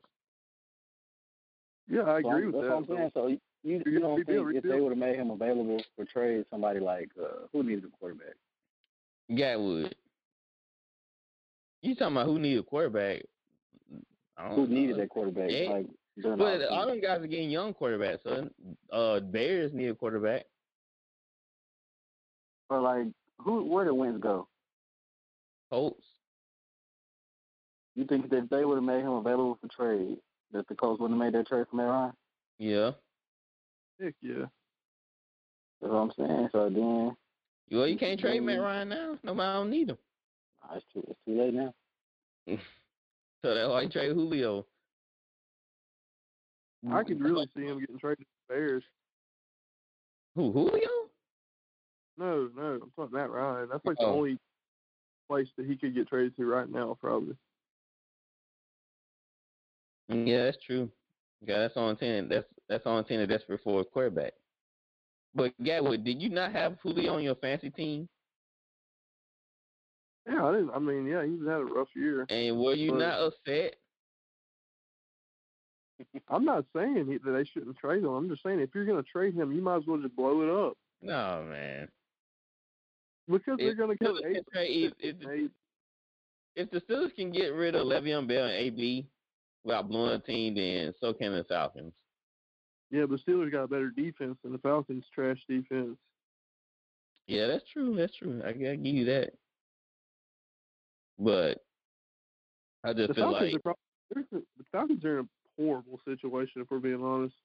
[SPEAKER 2] Yeah, I
[SPEAKER 3] So
[SPEAKER 2] agree
[SPEAKER 3] I'm-
[SPEAKER 2] with
[SPEAKER 3] that's
[SPEAKER 2] that.
[SPEAKER 3] what I'm saying. So you, you
[SPEAKER 2] You're
[SPEAKER 3] don't
[SPEAKER 2] gonna rebuild,
[SPEAKER 3] think if they would have made him available for trade, somebody like uh, who needs a quarterback?
[SPEAKER 1] Gatwood. You talking about who need a quarterback? I don't
[SPEAKER 3] Who needed that quarterback?
[SPEAKER 1] Yeah.
[SPEAKER 3] Like during
[SPEAKER 1] But
[SPEAKER 3] the
[SPEAKER 1] all
[SPEAKER 3] offseason?
[SPEAKER 1] them guys are getting young quarterbacks. So uh, Bears need a quarterback.
[SPEAKER 3] or like who? Where did Wentz go?
[SPEAKER 1] Colts.
[SPEAKER 3] You think that if they would have made him available for trade, that the Colts wouldn't have made that trade for Matt Ryan?
[SPEAKER 1] Yeah.
[SPEAKER 2] Heck yeah.
[SPEAKER 3] That's what I'm saying. So then,
[SPEAKER 1] Well, you can't trade Matt. Ryan now. Nobody don't need him.
[SPEAKER 3] nah, it's too it's too late now.
[SPEAKER 1] So that's why you trade Julio.
[SPEAKER 2] I could really see him getting traded to the Bears.
[SPEAKER 1] Who Julio?
[SPEAKER 2] No, no, I'm talking Matt Ryan. That's like
[SPEAKER 1] Oh.
[SPEAKER 2] the only place that he could get traded to right now, probably.
[SPEAKER 1] Mm, Yeah, that's true. Yeah, that's on ten. That's that's on ten. That's for a quarterback. But Gatwood, did you not have Julio on your fantasy team?
[SPEAKER 2] Yeah, I didn't. I mean, yeah, he's had a rough year.
[SPEAKER 1] And were you
[SPEAKER 2] But-
[SPEAKER 1] not upset?
[SPEAKER 2] I'm not saying he, that they shouldn't trade him. I'm just saying if you're going to trade him, you might as well just blow it up
[SPEAKER 1] No, man.
[SPEAKER 2] because they're going to get eight.
[SPEAKER 1] if, the, if the Steelers can get rid of Le'Veon Bell and AB without blowing a team, then so can the Falcons.
[SPEAKER 2] Yeah, but Steelers got a better defense than the Falcons' trash defense.
[SPEAKER 1] Yeah, that's true. That's true. I gotta give you that. But I just
[SPEAKER 2] The
[SPEAKER 1] feel
[SPEAKER 2] Falcons
[SPEAKER 1] like
[SPEAKER 2] probably the Falcons are in a horrible situation if we're being honest.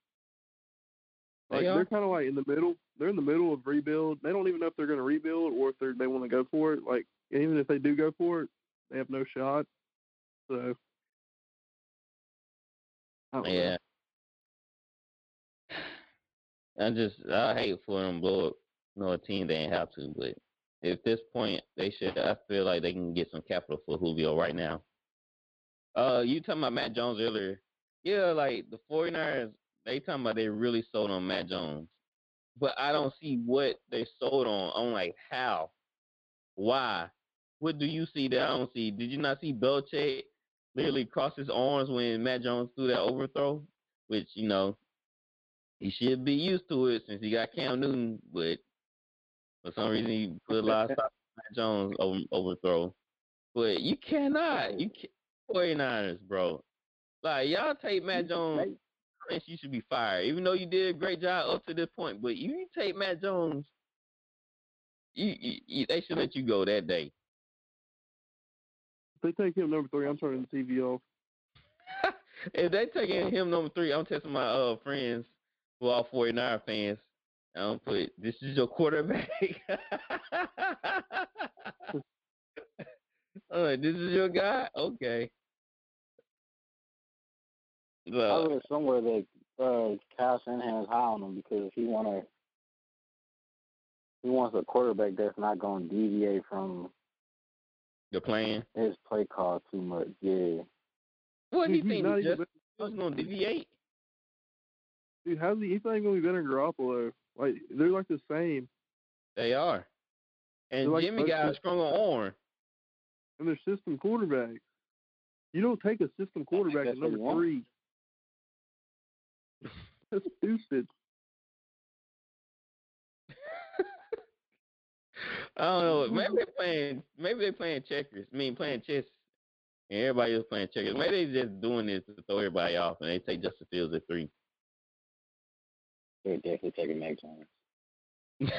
[SPEAKER 1] They
[SPEAKER 2] Like
[SPEAKER 1] are?
[SPEAKER 2] they're kind of like in the middle. They're in the middle of rebuild. They don't even know if they're going to rebuild or if they they want to go for it. Like even if they do go for it, they have no shot. So I don't know.
[SPEAKER 1] yeah. I just I hate for them to blow up you know, a team they ain't have to, but at this point they should I feel like they can get some capital for Julio right now. Uh you talking about Mac Jones earlier. Yeah, like the 49ers, they talking about they really sold on Mac Jones. But I don't see what they sold on. I'm like, how? Why? What do you see that I don't see? Did you not see Belichick literally cross his arms when Mac Jones threw that overthrow? Which, you know, he should be used to it since he got Cam Newton, but for some reason he put a lot of stock on Mac Jones over, overthrow. But you cannot. You can 49ers, bro. Like y'all take Mac Jones and you should be fired. Even though you did a great job up to this point. But you take Mac Jones, you, you, you they should let you go that day.
[SPEAKER 2] If they take him number three, I'm turning the TV off.
[SPEAKER 1] if they taking him number three, I'm texting my uh friends who are 49 fans. I don't put this is your quarterback. I'm this is your guy? Okay.
[SPEAKER 3] I
[SPEAKER 1] Well,
[SPEAKER 3] read somewhere that uh, Kyle Shanahan is high on him because he want to. He wants a quarterback that's not going to deviate from
[SPEAKER 1] the plan.
[SPEAKER 3] his play call too much. Yeah,
[SPEAKER 1] What do you
[SPEAKER 2] Dude, he's
[SPEAKER 1] think?
[SPEAKER 2] not even
[SPEAKER 1] Just gonna deviate?
[SPEAKER 2] Dude, how's he? He's not even going to be better than Garoppolo. Like they're like the same,
[SPEAKER 1] They are. And
[SPEAKER 2] like
[SPEAKER 1] Jimmy
[SPEAKER 2] both
[SPEAKER 1] got a
[SPEAKER 2] good.
[SPEAKER 1] stronger arm.
[SPEAKER 2] and they're system quarterbacks. You don't take a system quarterback at number
[SPEAKER 3] you
[SPEAKER 2] three. That's stupid.
[SPEAKER 1] I don't know. Maybe they're playing. Maybe they're playing checkers. I mean, playing chess. And everybody else playing checkers. Maybe they just doing this to throw everybody off, and they take Justin Fields at three.
[SPEAKER 3] they're definitely taking Mac Jones.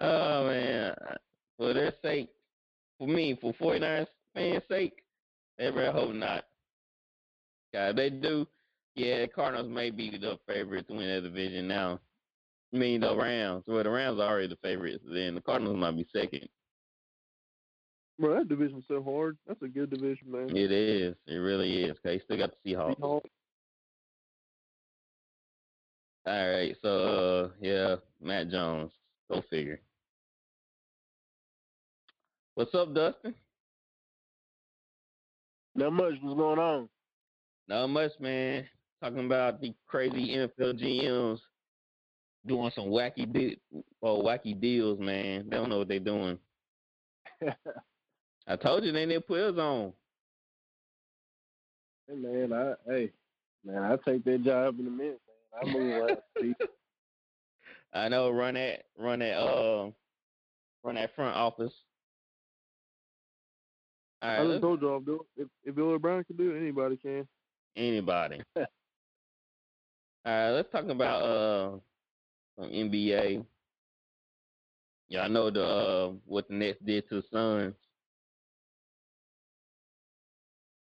[SPEAKER 1] oh man, for their sake, for me, for 49ers fans' sake, they really hope not. God, they do. Yeah, the Cardinals may be the favorite to win that division now. I mean, the Rams. Well, the Rams are already the favorites. Then the Cardinals might be second.
[SPEAKER 2] Bro, that division's so hard. That's a good division, man.
[SPEAKER 1] It is. It really is. They still got the Seahawks.
[SPEAKER 2] Seahawks.
[SPEAKER 1] All right. So uh, yeah, Mac Jones. Go figure. What's up, Dustin?
[SPEAKER 6] Not much. What's going on?
[SPEAKER 1] Not much, man. Talking about the crazy NFL GMs doing some wacky de- oh, wacky deals, man. They don't know what they're doing. I told you they put us on.
[SPEAKER 6] Hey man, I hey man, I take that job in a minute, man. I move around.
[SPEAKER 1] I know run that run that uh run that front office. All right,
[SPEAKER 6] I just told you I'll do it. If, if Bill O'Brien can do it, anybody can.
[SPEAKER 1] Anybody. All right, let's talk about uh some NBA. Y'all know the uh what the Nets did to the Suns.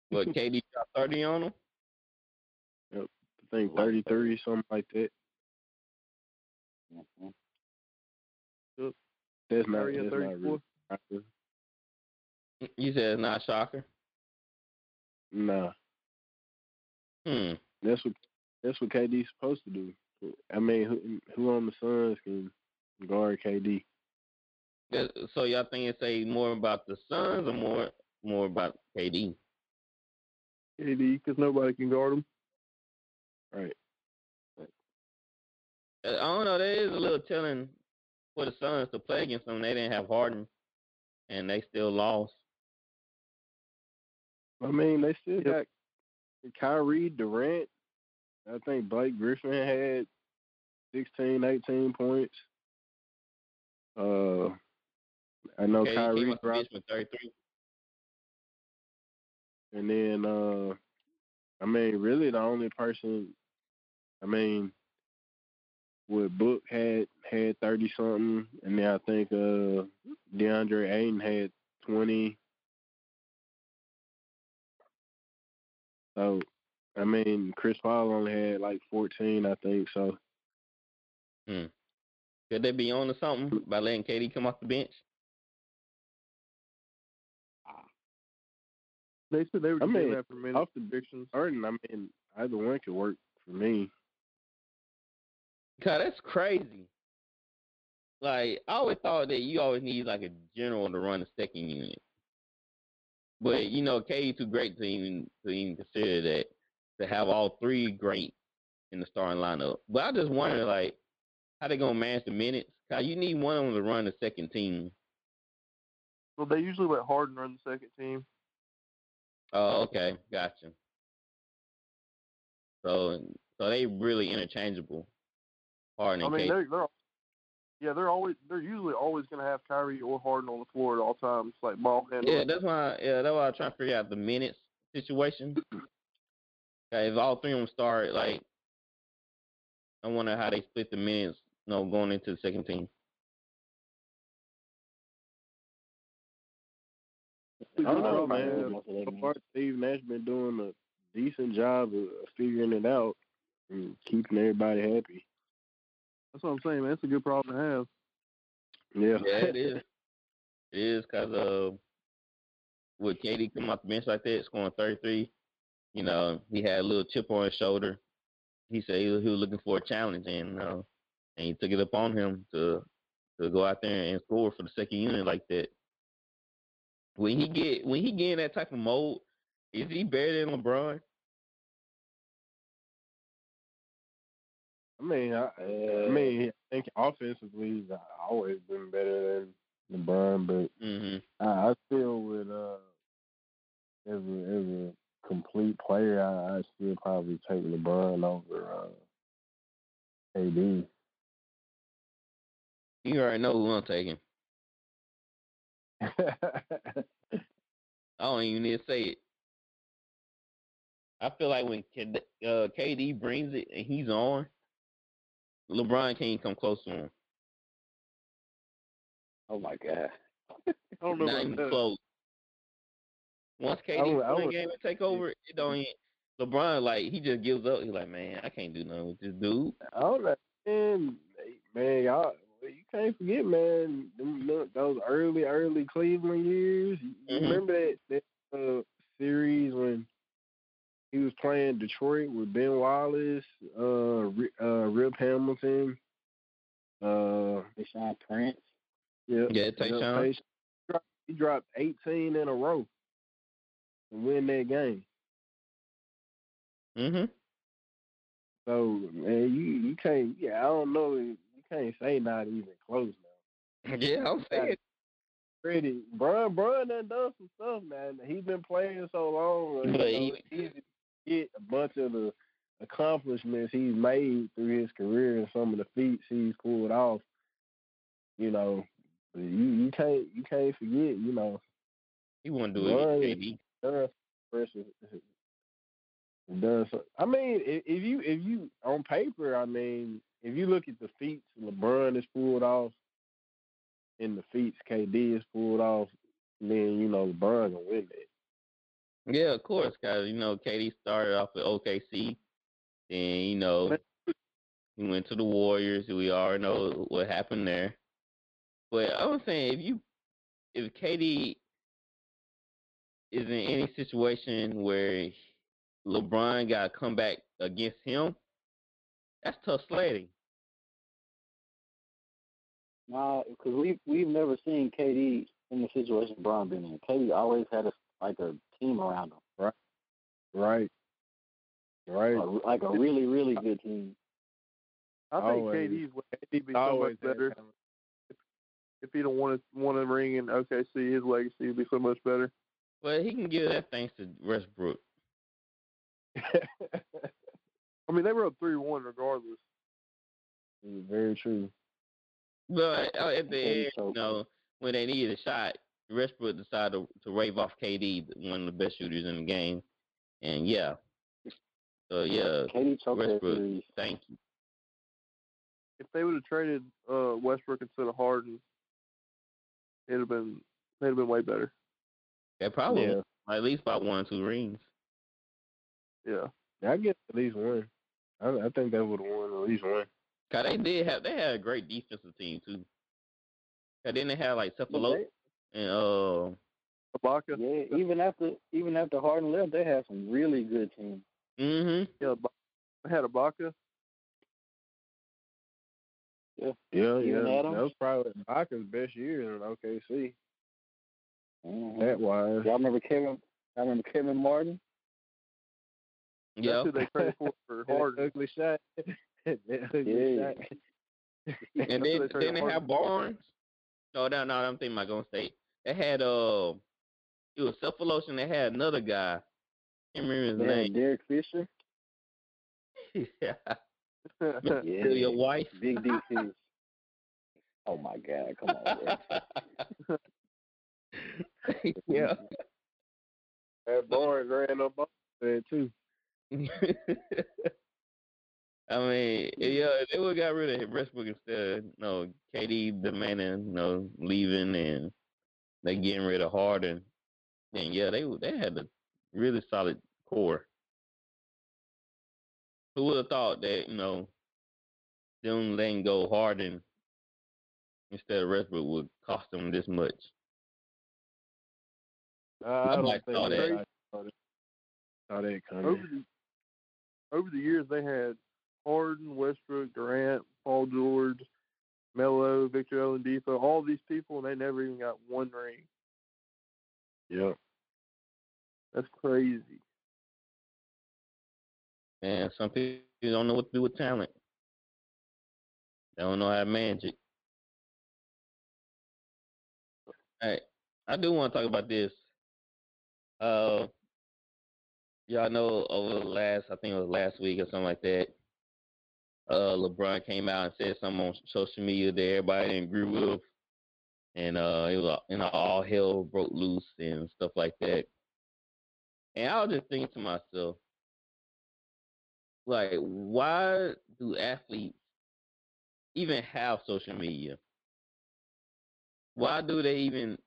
[SPEAKER 1] What KD got thirty on them?
[SPEAKER 6] Yep, I think thirty three, something like that.
[SPEAKER 3] Mhm.
[SPEAKER 6] That's not that's not
[SPEAKER 3] 34?
[SPEAKER 6] really.
[SPEAKER 1] You said it's not a shocker.
[SPEAKER 6] Nah.
[SPEAKER 1] Hmm.
[SPEAKER 6] That's what that's what KD's supposed to do. I mean, who who on the Suns can guard KD?
[SPEAKER 1] So y'all think it say more about the Suns or more more about KD?
[SPEAKER 6] KD, because nobody can guard him. Right.
[SPEAKER 1] Uh, I don't know. There is a little telling for the Suns to play against them. They didn't have Harden, and they still lost.
[SPEAKER 6] I mean, they still got Kyrie Durant. I think Blake Griffin had 16, 18 points. Uh, I know
[SPEAKER 1] came
[SPEAKER 6] Kyrie dropped,
[SPEAKER 1] with 33.
[SPEAKER 6] and then uh, I mean, really the only person, I mean, with Book had had thirty something, and then I think uh DeAndre Ayton had twenty. So, I mean, Chris Paul only had like fourteen, I think. So,
[SPEAKER 1] Hmm. Could they be on to something by letting KD come off the bench?
[SPEAKER 6] They said they
[SPEAKER 3] were
[SPEAKER 6] I
[SPEAKER 3] doing
[SPEAKER 6] mean,
[SPEAKER 3] that for minutes.
[SPEAKER 6] off the predictions. Harden, I mean, either one could work for me.
[SPEAKER 1] God, that's crazy. Like I always thought that you always need like a general to run the second unit. But you know, K is too great to even to even consider that to have all three great in the starting lineup. But I just wonder like how they gonna manage the minutes. Cause you need one of them to run the second team.
[SPEAKER 6] Well, they usually let Harden run the second team.
[SPEAKER 1] Oh, okay, gotcha. So so they really interchangeable. Harden
[SPEAKER 6] I
[SPEAKER 1] and
[SPEAKER 6] mean,
[SPEAKER 1] KD.
[SPEAKER 6] they're, they're yeah, they're always they're usually always going to have Kyrie or Harden on the floor at all times, like ball handler.
[SPEAKER 1] Yeah, that's why. Yeah, that's why I'm trying to figure out the minutes situation. Okay, if all three of them start, like, I wonder how they split the minutes. You know, going into the second team.
[SPEAKER 6] I don't know, man.
[SPEAKER 3] most of.
[SPEAKER 6] So far, Steve Nash been doing a decent job of of figuring it out and keeping everybody happy. That's what I'm saying, man. It's a good problem to have. Yeah,
[SPEAKER 1] Yeah, it is. It is because uh, with KD come off the bench like that, scoring 33, you know, he had a little chip on his shoulder. He said he was, he was looking for a challenge, and uh, and he took it upon him to to go out there and score for the second unit like that. When he get when he get in that type of mode, is he better than LeBron?
[SPEAKER 6] I mean, I, I mean, I think offensively he's always been better than LeBron, but
[SPEAKER 1] hmm
[SPEAKER 6] I, I still would, uh, as a as a complete player, I, I still probably take LeBron over uh, AD.
[SPEAKER 1] You already know who I'm taking. I don't even need to say it. I feel like when K- uh, KD brings it and he's on, LeBron can't come close to him.
[SPEAKER 3] Oh my god.
[SPEAKER 6] I don't know
[SPEAKER 1] Not even
[SPEAKER 6] that.
[SPEAKER 1] close. Once KD
[SPEAKER 6] would- I would-
[SPEAKER 1] game and take over, it don't. Even, LeBron like he just gives up. He's like, man, I can't do nothing with this dude.
[SPEAKER 6] I don't know, man. Man, y'all, you can't forget, man. Them, them- those early, early Cleveland years. You
[SPEAKER 1] Mhm.
[SPEAKER 6] remember that that uh, series when he was playing Detroit with Ben Wallace, uh, uh, Rip Hamilton, uh,
[SPEAKER 3] Tayshaun Prince.
[SPEAKER 6] yeah,
[SPEAKER 1] Yeah,
[SPEAKER 6] yeah,
[SPEAKER 1] Tayshaun.
[SPEAKER 6] Tayshaun. he dropped 18 in a row to win that game.
[SPEAKER 1] Mhm.
[SPEAKER 6] So man, you you can't. Yeah, I don't know. You can't say not even close now.
[SPEAKER 1] Yeah, I'm saying.
[SPEAKER 6] Pretty, Brian. Brian done done some stuff, man. He's been playing so long.
[SPEAKER 1] But he-
[SPEAKER 6] it's easy to get a bunch of the accomplishments he's made through his career and some of the feats he's pulled off. You know, you you can't you can't forget. You know,
[SPEAKER 1] He wouldn't do it.
[SPEAKER 6] Done done. So, I mean, if, if you if you on paper, I mean, if you look at the feats LeBron has pulled off and the feats KD has pulled off, then you know LeBron gonna win that.
[SPEAKER 1] Yeah, of course, guys. You know, KD started off with OKC, and you know he went to the Warriors. We all know what happened there. But I'm saying if you if KD is in any situation where LeBron got to come back against him, that's tough sledding.
[SPEAKER 3] Nah, because we we've never seen KD in the situation Bron been in. KD always had a like a team around him,
[SPEAKER 6] Right, right, right.
[SPEAKER 3] a, like a really really good team.
[SPEAKER 2] I think
[SPEAKER 6] Always.
[SPEAKER 2] KD's legacy be so
[SPEAKER 6] Always
[SPEAKER 2] much better.
[SPEAKER 6] talent.
[SPEAKER 2] If he don't want to want to ring in OKC, his legacy would be so much better.
[SPEAKER 1] But he can give that thanks to Westbrook.
[SPEAKER 2] I mean, they were up three one regardless.
[SPEAKER 6] Very true.
[SPEAKER 1] But uh, at the end, you know, when they needed a shot, Westbrook decided to, to rave off KD, one of the best shooters in the game. And yeah, so yeah,
[SPEAKER 3] KD
[SPEAKER 1] Westbrook,
[SPEAKER 3] series.
[SPEAKER 1] thank you.
[SPEAKER 2] If they would have traded uh, Westbrook instead of Harden, it'd have been they'd have been way better.
[SPEAKER 1] They probably
[SPEAKER 6] Yeah.
[SPEAKER 1] at least about one or two rings.
[SPEAKER 2] Yeah.
[SPEAKER 6] I get at least one. I, I think they would have won at least one.
[SPEAKER 1] Cause they did have they had a great defensive team too. Cause then they had like Sefolosha and uh
[SPEAKER 2] Ibaka.
[SPEAKER 3] Yeah, even after even after Harden left, they had some really good teams.
[SPEAKER 1] mm-hmm.
[SPEAKER 2] Yeah, Ibaka. They had Ibaka.
[SPEAKER 3] Yeah,
[SPEAKER 6] Yeah,
[SPEAKER 3] Even
[SPEAKER 6] yeah.
[SPEAKER 3] Adams?
[SPEAKER 6] That was probably Ibaka's best year in OKC.
[SPEAKER 3] Mhm.
[SPEAKER 6] That wise.
[SPEAKER 3] Y'all remember Kevin? I remember Kevin Martin.
[SPEAKER 1] Yeah.
[SPEAKER 2] That's who they traded for for Harden.
[SPEAKER 6] ugly shot. ugly
[SPEAKER 3] Yeah.
[SPEAKER 6] shot.
[SPEAKER 1] And then
[SPEAKER 2] who they
[SPEAKER 1] then
[SPEAKER 2] traded
[SPEAKER 1] they have. Barnes. No, no, no, I'm thinking about Golden State. They had uh it was Sefolosha and they had another guy. I Can't remember his
[SPEAKER 3] They
[SPEAKER 1] name.
[SPEAKER 3] Derek Fisher.
[SPEAKER 1] yeah.
[SPEAKER 3] Yeah,
[SPEAKER 1] your wife.
[SPEAKER 3] Big D Fish. Oh my God! Come on,
[SPEAKER 1] yeah.
[SPEAKER 6] That ran up off there too.
[SPEAKER 1] I mean, yeah, they would got rid of Westbrook instead. of, You know, KD demanding, you know, leaving and they getting rid of Harden. And yeah, they they had a really solid core. Who would have thought that you know them letting go Harden instead of Westbrook would cost them this much?
[SPEAKER 6] Uh, I don't
[SPEAKER 1] Nobody
[SPEAKER 6] think
[SPEAKER 1] saw that.
[SPEAKER 6] anybody saw that, saw that coming.
[SPEAKER 2] over the over the years they had Harden, Westbrook, Durant, Paul George, Melo, Victor Oladipo, all these people, and they never even got one ring.
[SPEAKER 6] Yep.
[SPEAKER 2] That's crazy.
[SPEAKER 1] And some people don't know what to do with talent. They don't know how to manage it. Hey, I do want to talk about this. Uh, y'all know over the last, I think it was last week or something like that. Uh, LeBron came out and said something on social media that everybody didn't agree with, and uh, it was you know all hell broke loose and stuff like that. And I was just thinking to myself, like, why do athletes even have social media? Why do they even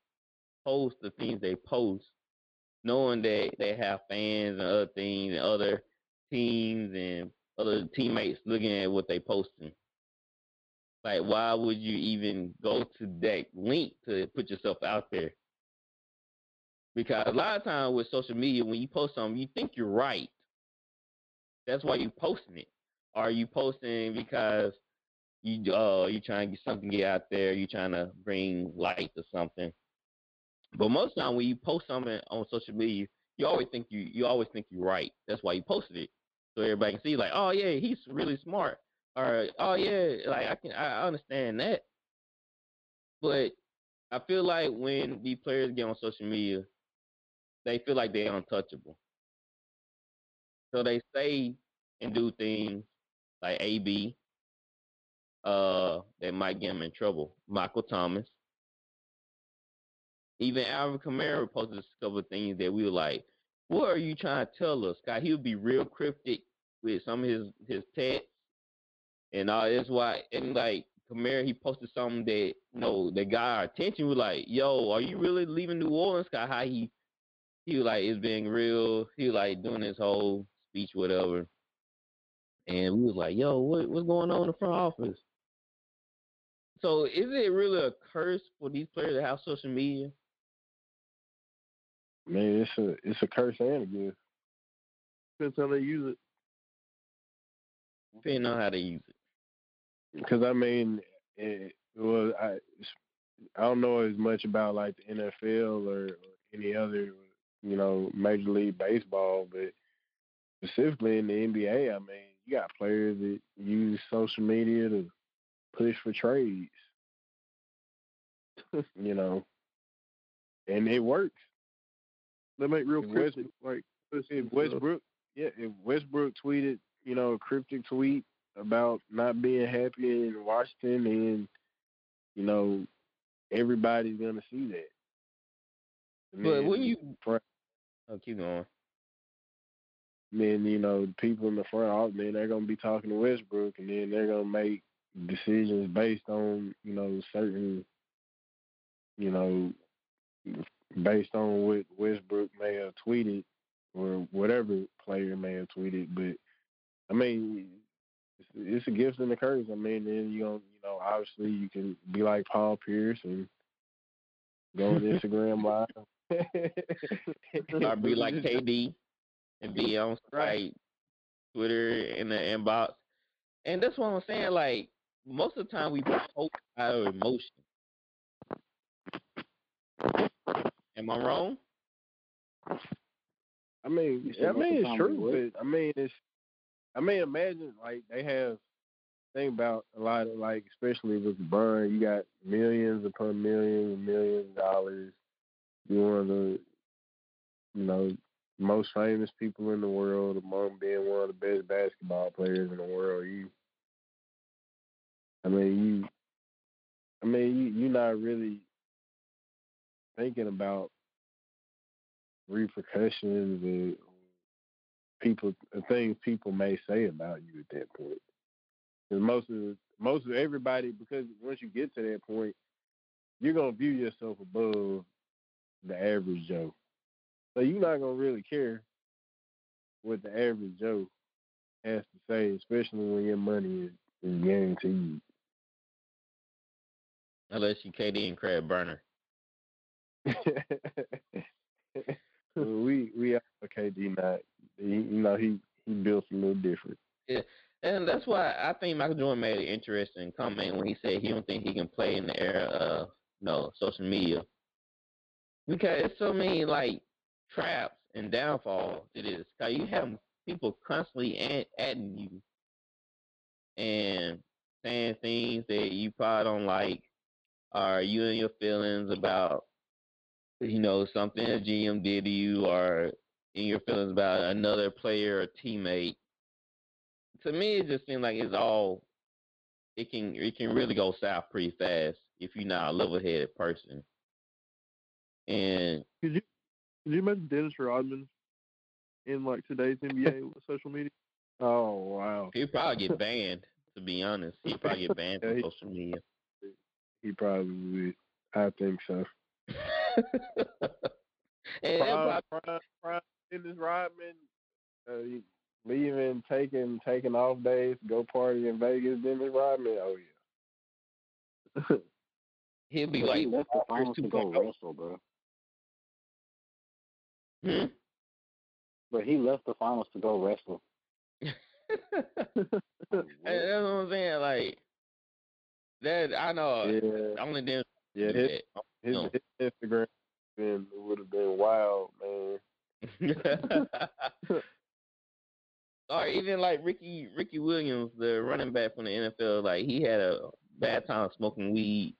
[SPEAKER 1] post the things they post, knowing that they have fans and other things and other teams and other teammates looking at what they posting? Like, why would you even go to that link to put yourself out there? Because a lot of times with social media, when you post something, you think you're right. That's why you're posting it. Are you posting because you uh you trying to get something get out there? You trying to bring light to something? But most time when you post something on social media, you always think you you always think you're right. That's why you posted it, so everybody can see like, oh yeah, he's really smart, or oh yeah, like I can I understand that. But I feel like when these players get on social media, they feel like they're untouchable. So they say and do things like AB uh, that might get him in trouble. Michael Thomas. Even Alvin Kamara posted a couple of things that we were like, what are you trying to tell us? Scott? he would be real cryptic with some of his his texts and all that's why and like Kamara he posted something that you know that got our attention. We are like, yo, are you really leaving New Orleans? Scott?" how he he was like is being real. He was like doing his whole speech, whatever. And we was like, yo, what what's going on in the front office? So is it really a curse for these players to have social media?
[SPEAKER 6] Man, it's a it's a curse and a gift.
[SPEAKER 2] Depends how they use it.
[SPEAKER 1] Depending on how they use it.
[SPEAKER 6] Because I mean, it, well, I I don't know as much about like the NFL or, or any other, you know, Major League Baseball, but specifically in the NBA, I mean, you got players that use social media to push for trades. you know, and it works.
[SPEAKER 2] They make real cryptic, like
[SPEAKER 6] if Westbrook, yeah, if Westbrook tweeted, you know, a cryptic tweet about not being happy in Washington, and you know, everybody's gonna see that.
[SPEAKER 1] And but when you, oh, keep going.
[SPEAKER 6] Then you know, people in the front office, then they're gonna be talking to Westbrook, and then they're gonna make decisions based on you know certain you know based on what Westbrook may have tweeted or whatever player may have tweeted. But I mean, it's, it's a gift and a curse. I mean, then you know, you know, obviously you can be like Paul Pierce and go on Instagram live,
[SPEAKER 1] or be like KD and be on right Twitter in the inbox. And that's what I'm saying. Like most of the time we post our of emotion. Am I wrong?
[SPEAKER 6] I mean, I mean it's true, but I mean it's. I mean, imagine like they have. Think about a lot of like, especially with Burn, you got millions upon millions and millions of dollars. You're one of the, you know, most famous people in the world, among being one of the best basketball players in the world. You I mean, you. I mean, you, you're not really thinking about repercussions and people things people may say about you at that point. Because most of most of everybody, because once you get to that point, you're gonna view yourself above the average Joe. So you're not gonna really care what the average Joe has to say, especially when your money is, is guaranteed.
[SPEAKER 1] Unless you KD and Craig Burner.
[SPEAKER 6] we we are KD not. He, you know he he built a little different.
[SPEAKER 1] Yeah, and that's why I think Michael Jordan made an interesting comment when he said he don't think he can play in the era of no social media because it's so many like traps and downfalls. It is because you have people constantly at, adding you and saying things that you probably don't like are you and your feelings about you know something a GM did to you, or in your feelings about another player or teammate? To me, it just seems like it's all it can it can really go south pretty fast if you're not a level-headed person. And
[SPEAKER 2] could you could you imagine Dennis Rodman in like today's NBA with social media?
[SPEAKER 6] Oh wow,
[SPEAKER 1] he'd probably get banned. To be honest, he'd probably get banned from social media.
[SPEAKER 6] He probably would. I think so.
[SPEAKER 1] and
[SPEAKER 6] prime, prime, prime Dennis Rodman, uh, leaving, taking, taking off days, go party in Vegas. Dennis Rodman, oh
[SPEAKER 1] yeah. He'll be like,
[SPEAKER 3] he left the finals to go wrestle, bro.
[SPEAKER 1] Hmm?
[SPEAKER 3] But he left the finals to go wrestle.
[SPEAKER 1] that's what I'm saying. Like, that I know.
[SPEAKER 6] Yeah.
[SPEAKER 1] Only them.
[SPEAKER 6] Yeah, his, his, oh. his, Instagram been would have been wild, man.
[SPEAKER 1] or even like Ricky Ricky Williams, the running back from the NFL, like he had a bad time smoking weed.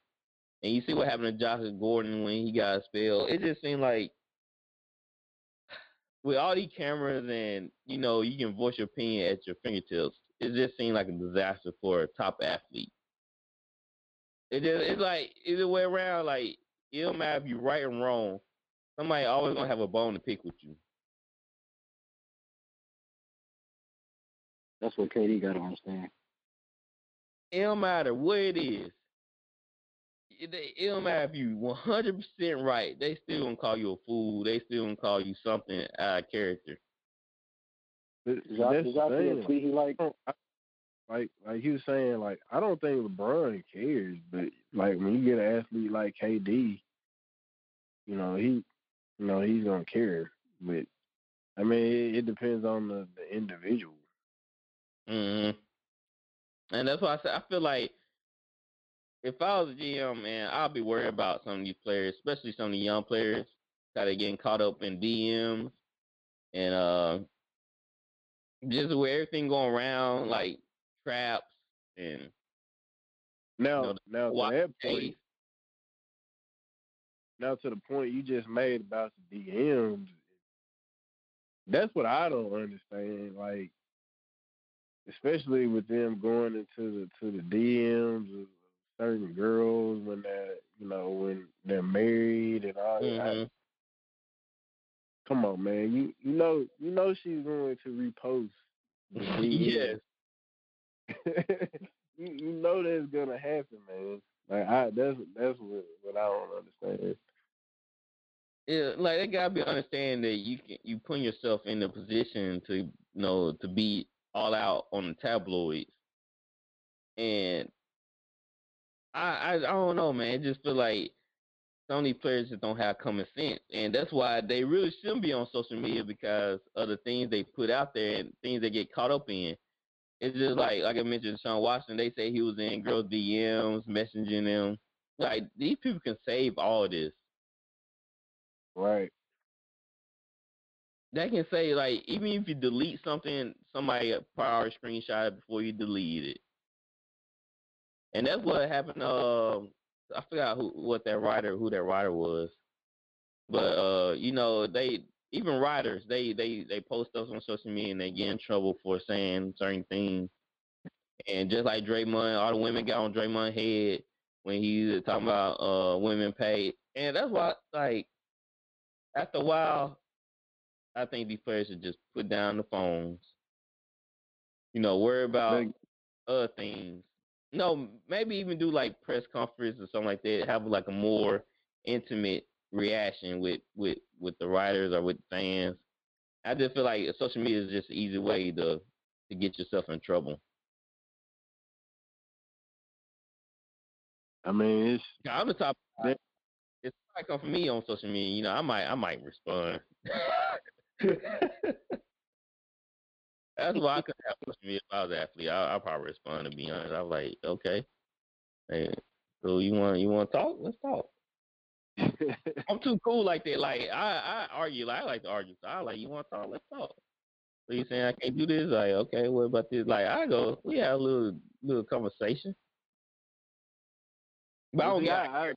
[SPEAKER 1] And you see what happened to Josh Gordon when he got expelled. It just seemed like with all these cameras and you know you can voice your opinion at your fingertips, it just seemed like a disaster for a top athlete. It just it's like either way around. Like it don't matter if you're right or wrong. Somebody always gonna have a bone to pick with you.
[SPEAKER 3] That's what KD got to understand.
[SPEAKER 1] It don't matter what it is. It, it don't matter if you 100% right. They still gonna call you a fool. They still gonna call you something out of character.
[SPEAKER 6] But
[SPEAKER 3] Did
[SPEAKER 6] that's
[SPEAKER 3] did
[SPEAKER 6] the
[SPEAKER 3] see
[SPEAKER 6] thing.
[SPEAKER 3] a tweet he liked?
[SPEAKER 6] like like he was saying, like I don't think LeBron cares, but like when you get an athlete like KD, you know he, you know he's gonna care. But I mean, it, it depends on the, the individual.
[SPEAKER 1] hmm And that's why I said I feel like if I was a GM, man, I'd be worried about some of these players, especially some of the young players that are getting caught up in DMs and uh just with everything going around, like traps and
[SPEAKER 6] Now,
[SPEAKER 1] know,
[SPEAKER 6] now to that
[SPEAKER 1] the
[SPEAKER 6] point, now to the point you just made about the DMs, that's what I don't understand. Like, especially with them going into the to the DMs of certain girls when they're you know when they're married and all that. I-
[SPEAKER 1] Mhm.
[SPEAKER 6] come on, man. You you know you know she's going to repost.
[SPEAKER 1] Yes.
[SPEAKER 6] You you know that's gonna happen, man. Like I that's that's what what I don't understand.
[SPEAKER 1] Yeah, like they gotta be understanding that you can you put yourself in the position to you know to be all out on the tabloids, and I I, I don't know, man. It just feel like some of these players just don't have common sense, and that's why they really shouldn't be on social media because of the things they put out there and things they get caught up in. It's just like like I mentioned, Sean Washington. They say he was in girls' DMs, messaging them. Like these people can save all this.
[SPEAKER 6] Right.
[SPEAKER 1] They can say like even if you delete something, somebody prior screenshot it before you delete it. And that's what happened. Um, I forgot who what that writer who that writer was, but uh, you know they even writers they they they post stuff on social media and they get in trouble for saying certain things. And just like Draymond, all the women got on Draymond head when he was talking about uh women pay, and that's why like after a while, I think these players should just put down the phones. You know, worry about
[SPEAKER 6] Like-
[SPEAKER 1] other things. No, maybe even do like press conference or something like that. Have like a more intimate reaction with with with the writers or with fans. I just feel like social media is just an easy way to to get yourself in trouble.
[SPEAKER 6] I mean, it's
[SPEAKER 1] I'm the top.
[SPEAKER 6] That-
[SPEAKER 1] somebody come for me on social media, you know, I might I might respond. That's why I could have social media if I was an athlete. I I probably respond to be honest. I was like, okay, hey, so you want you want to talk? Let's talk. I'm too cool like that. Like I I argue. Like I like to argue. So I like you want to talk? Let's talk. So you saying I can't do this? Like okay, what about this? Like I go, we have a little little conversation. But I don't
[SPEAKER 6] See,
[SPEAKER 1] got.
[SPEAKER 6] I,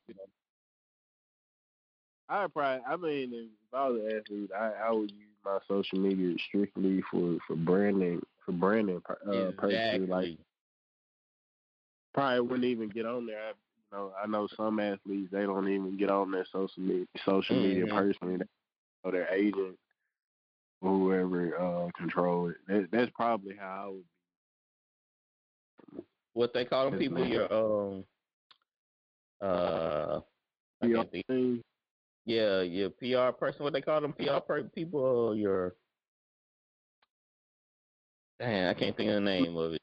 [SPEAKER 6] I, I probably, I mean, if I was an athlete, I, I would use my social media strictly for for branding, for branding, uh, personally. Like, probably wouldn't even get on there. I, know, I know some athletes they don't even get on their social media, social media
[SPEAKER 1] Mhm.
[SPEAKER 6] personally. Or their agent or whoever uh, control it. That, that's probably how I would. Be.
[SPEAKER 1] What they call them people your um uh think, yeah your PR person what they call them PR per- people or your damn, I can't think of the name of it.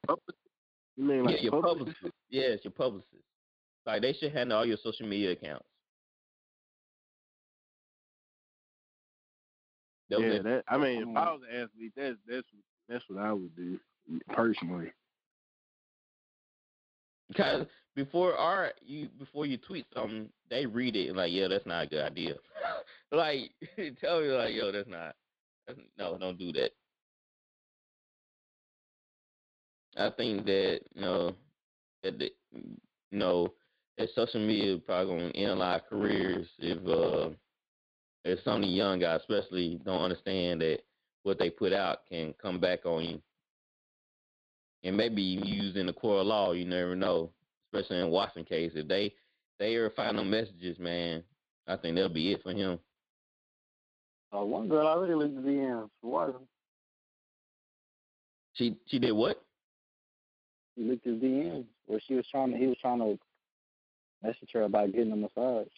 [SPEAKER 6] You mean like
[SPEAKER 1] yeah, your
[SPEAKER 6] publicist?
[SPEAKER 1] publicist. Yes, your publicist. Like they should handle all your social media accounts. Was
[SPEAKER 6] yeah, that I mean, if I was an athlete, that's that's that's what I would do personally.
[SPEAKER 1] Because before our you before you tweet something, they read it and like, yeah, that's not a good idea. like tell me like, yo, that's not. That's, no, don't do that. I think that you know that the, you know that social media probably gonna end a lot of careers if uh if some of the young guys especially don't understand that what they put out can come back on you. And maybe using the court of law, you never know. Especially in Watson case. If they they ever find no messages, man, I think that'll be it for him.
[SPEAKER 3] Uh, one girl already leaked the DMs. Why?
[SPEAKER 1] She she did what?
[SPEAKER 3] He leaked his DMs where she was trying to. He was trying to message her about getting a massage.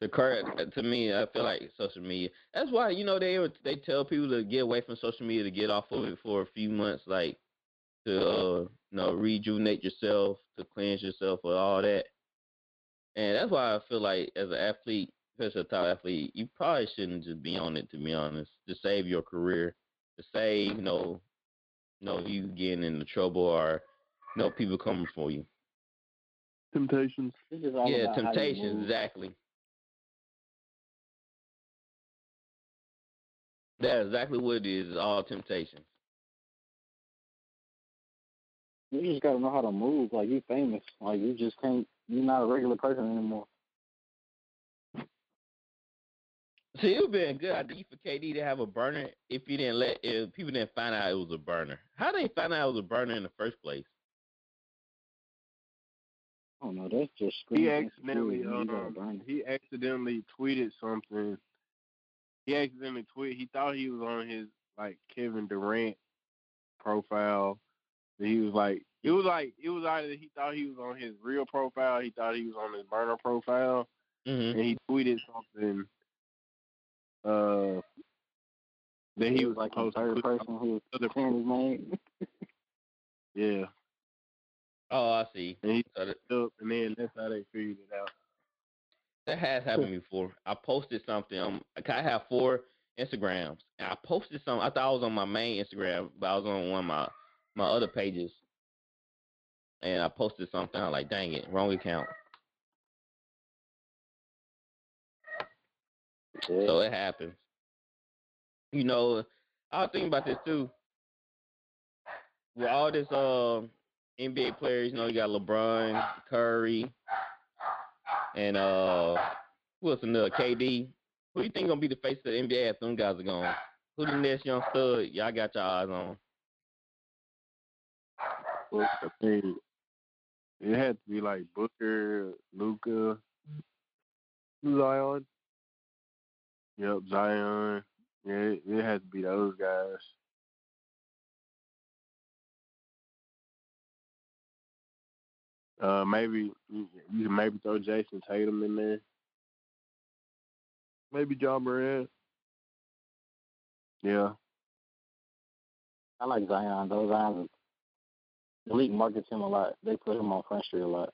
[SPEAKER 1] The current to me, I feel like social media. That's why you know they they tell people to get away from social media to get off of it for a few months, like to uh, you know rejuvenate yourself, to cleanse yourself, or all that. And that's why I feel like as an athlete, especially a top athlete, you probably shouldn't just be on it. To be honest, to save your career, to save you know, you know you getting into trouble or you know people coming for you.
[SPEAKER 2] Temptations.
[SPEAKER 1] Yeah, temptations exactly. That's exactly what it is. All temptations.
[SPEAKER 3] You just gotta know how to move. Like you famous. Like you just can't. You're not a regular person anymore.
[SPEAKER 1] See, it would be a good idea for KD to have a burner if you didn't let if people didn't find out it was a burner. How did they find out it was a burner in the first place?
[SPEAKER 3] Oh no, that's just
[SPEAKER 6] he accidentally um, he accidentally tweeted something. He accidentally tweeted. He thought he was on his like Kevin Durant profile. He was like, it was like it was either he thought he was on his real profile, he thought he was on his burner profile,
[SPEAKER 1] mm-hmm.
[SPEAKER 6] and he tweeted something. Uh, that he was
[SPEAKER 3] like
[SPEAKER 6] supposed
[SPEAKER 3] third
[SPEAKER 6] to
[SPEAKER 3] person who was saying his name.
[SPEAKER 6] yeah.
[SPEAKER 1] Oh, I see.
[SPEAKER 6] And he set it up, and then that's how they figured it out.
[SPEAKER 1] That has happened before. I posted something. Um, I have four Instagrams, and I posted something. I thought I was on my main Instagram, but I was on one of my my other pages, and I posted something. I'm like, dang it, wrong account.
[SPEAKER 3] Yeah.
[SPEAKER 1] So it happens. You know, I was thinking about this too. With all this uh, NBA players, you know, you got LeBron, Curry, and uh, who else another KD. Who do you think gonna be the face of the NBA if them guys are gone? Who the next young stud y'all got your eyes on?
[SPEAKER 6] I think it had to be like Booker, Luka,
[SPEAKER 2] Zion.
[SPEAKER 6] Yep, Zion. Yeah, it, it had to be those guys. Uh, maybe you you can maybe throw Jayson Tatum in there.
[SPEAKER 2] Maybe Ja Morant.
[SPEAKER 6] Yeah.
[SPEAKER 3] I like Zion. Those Zion, the league markets him a lot. They put him on front street a lot.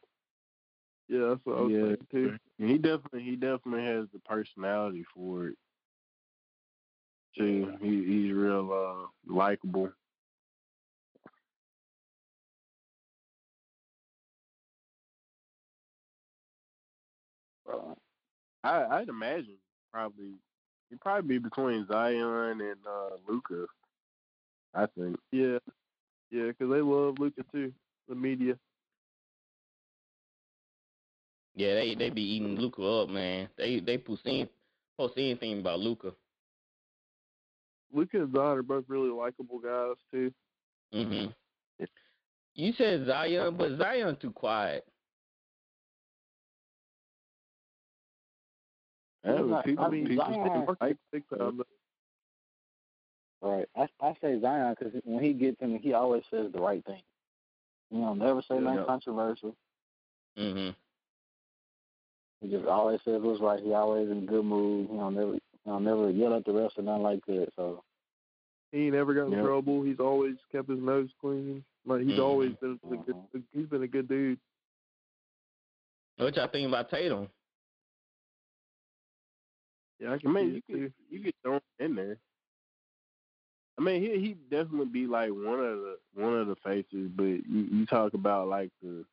[SPEAKER 2] Yeah, that's what I was
[SPEAKER 6] yeah,
[SPEAKER 2] thinking too.
[SPEAKER 6] He definitely he definitely has the personality for it. Too. He he's real uh likable.
[SPEAKER 3] Uh,
[SPEAKER 6] I I'd imagine probably he'd probably be between Zion and uh Luka. I think.
[SPEAKER 2] Yeah, yeah, because they love Luka too. The media.
[SPEAKER 1] Yeah, they they be eating Luka up, man. They they post any, post anything about Luka.
[SPEAKER 2] Luka and Zion are both really likable guys too.
[SPEAKER 1] Mhm. You said Zion, but Zion too quiet.
[SPEAKER 6] Yeah, people,
[SPEAKER 3] I mean,
[SPEAKER 6] people
[SPEAKER 3] Zion-
[SPEAKER 6] still like
[SPEAKER 3] Right. I I say Zion because when he gets in, he always says the right thing. You know, never say
[SPEAKER 6] Yeah.
[SPEAKER 3] nothing controversial.
[SPEAKER 1] Mhm.
[SPEAKER 3] He just always says what's right. He always in good mood. You know, never you know, never yell at the refs or nothing like that. So
[SPEAKER 2] He ain't never got in
[SPEAKER 6] Yeah.
[SPEAKER 2] trouble. He's always kept his nose clean. Like he's
[SPEAKER 1] Mhm.
[SPEAKER 2] always been a good. He's been a good dude.
[SPEAKER 1] What y'all think about Tatum?
[SPEAKER 2] Yeah, I can see
[SPEAKER 6] you
[SPEAKER 2] it
[SPEAKER 6] could
[SPEAKER 2] too.
[SPEAKER 6] you could throw him in there. I mean, he he definitely be like one of the one of the faces, but you, you talk about like the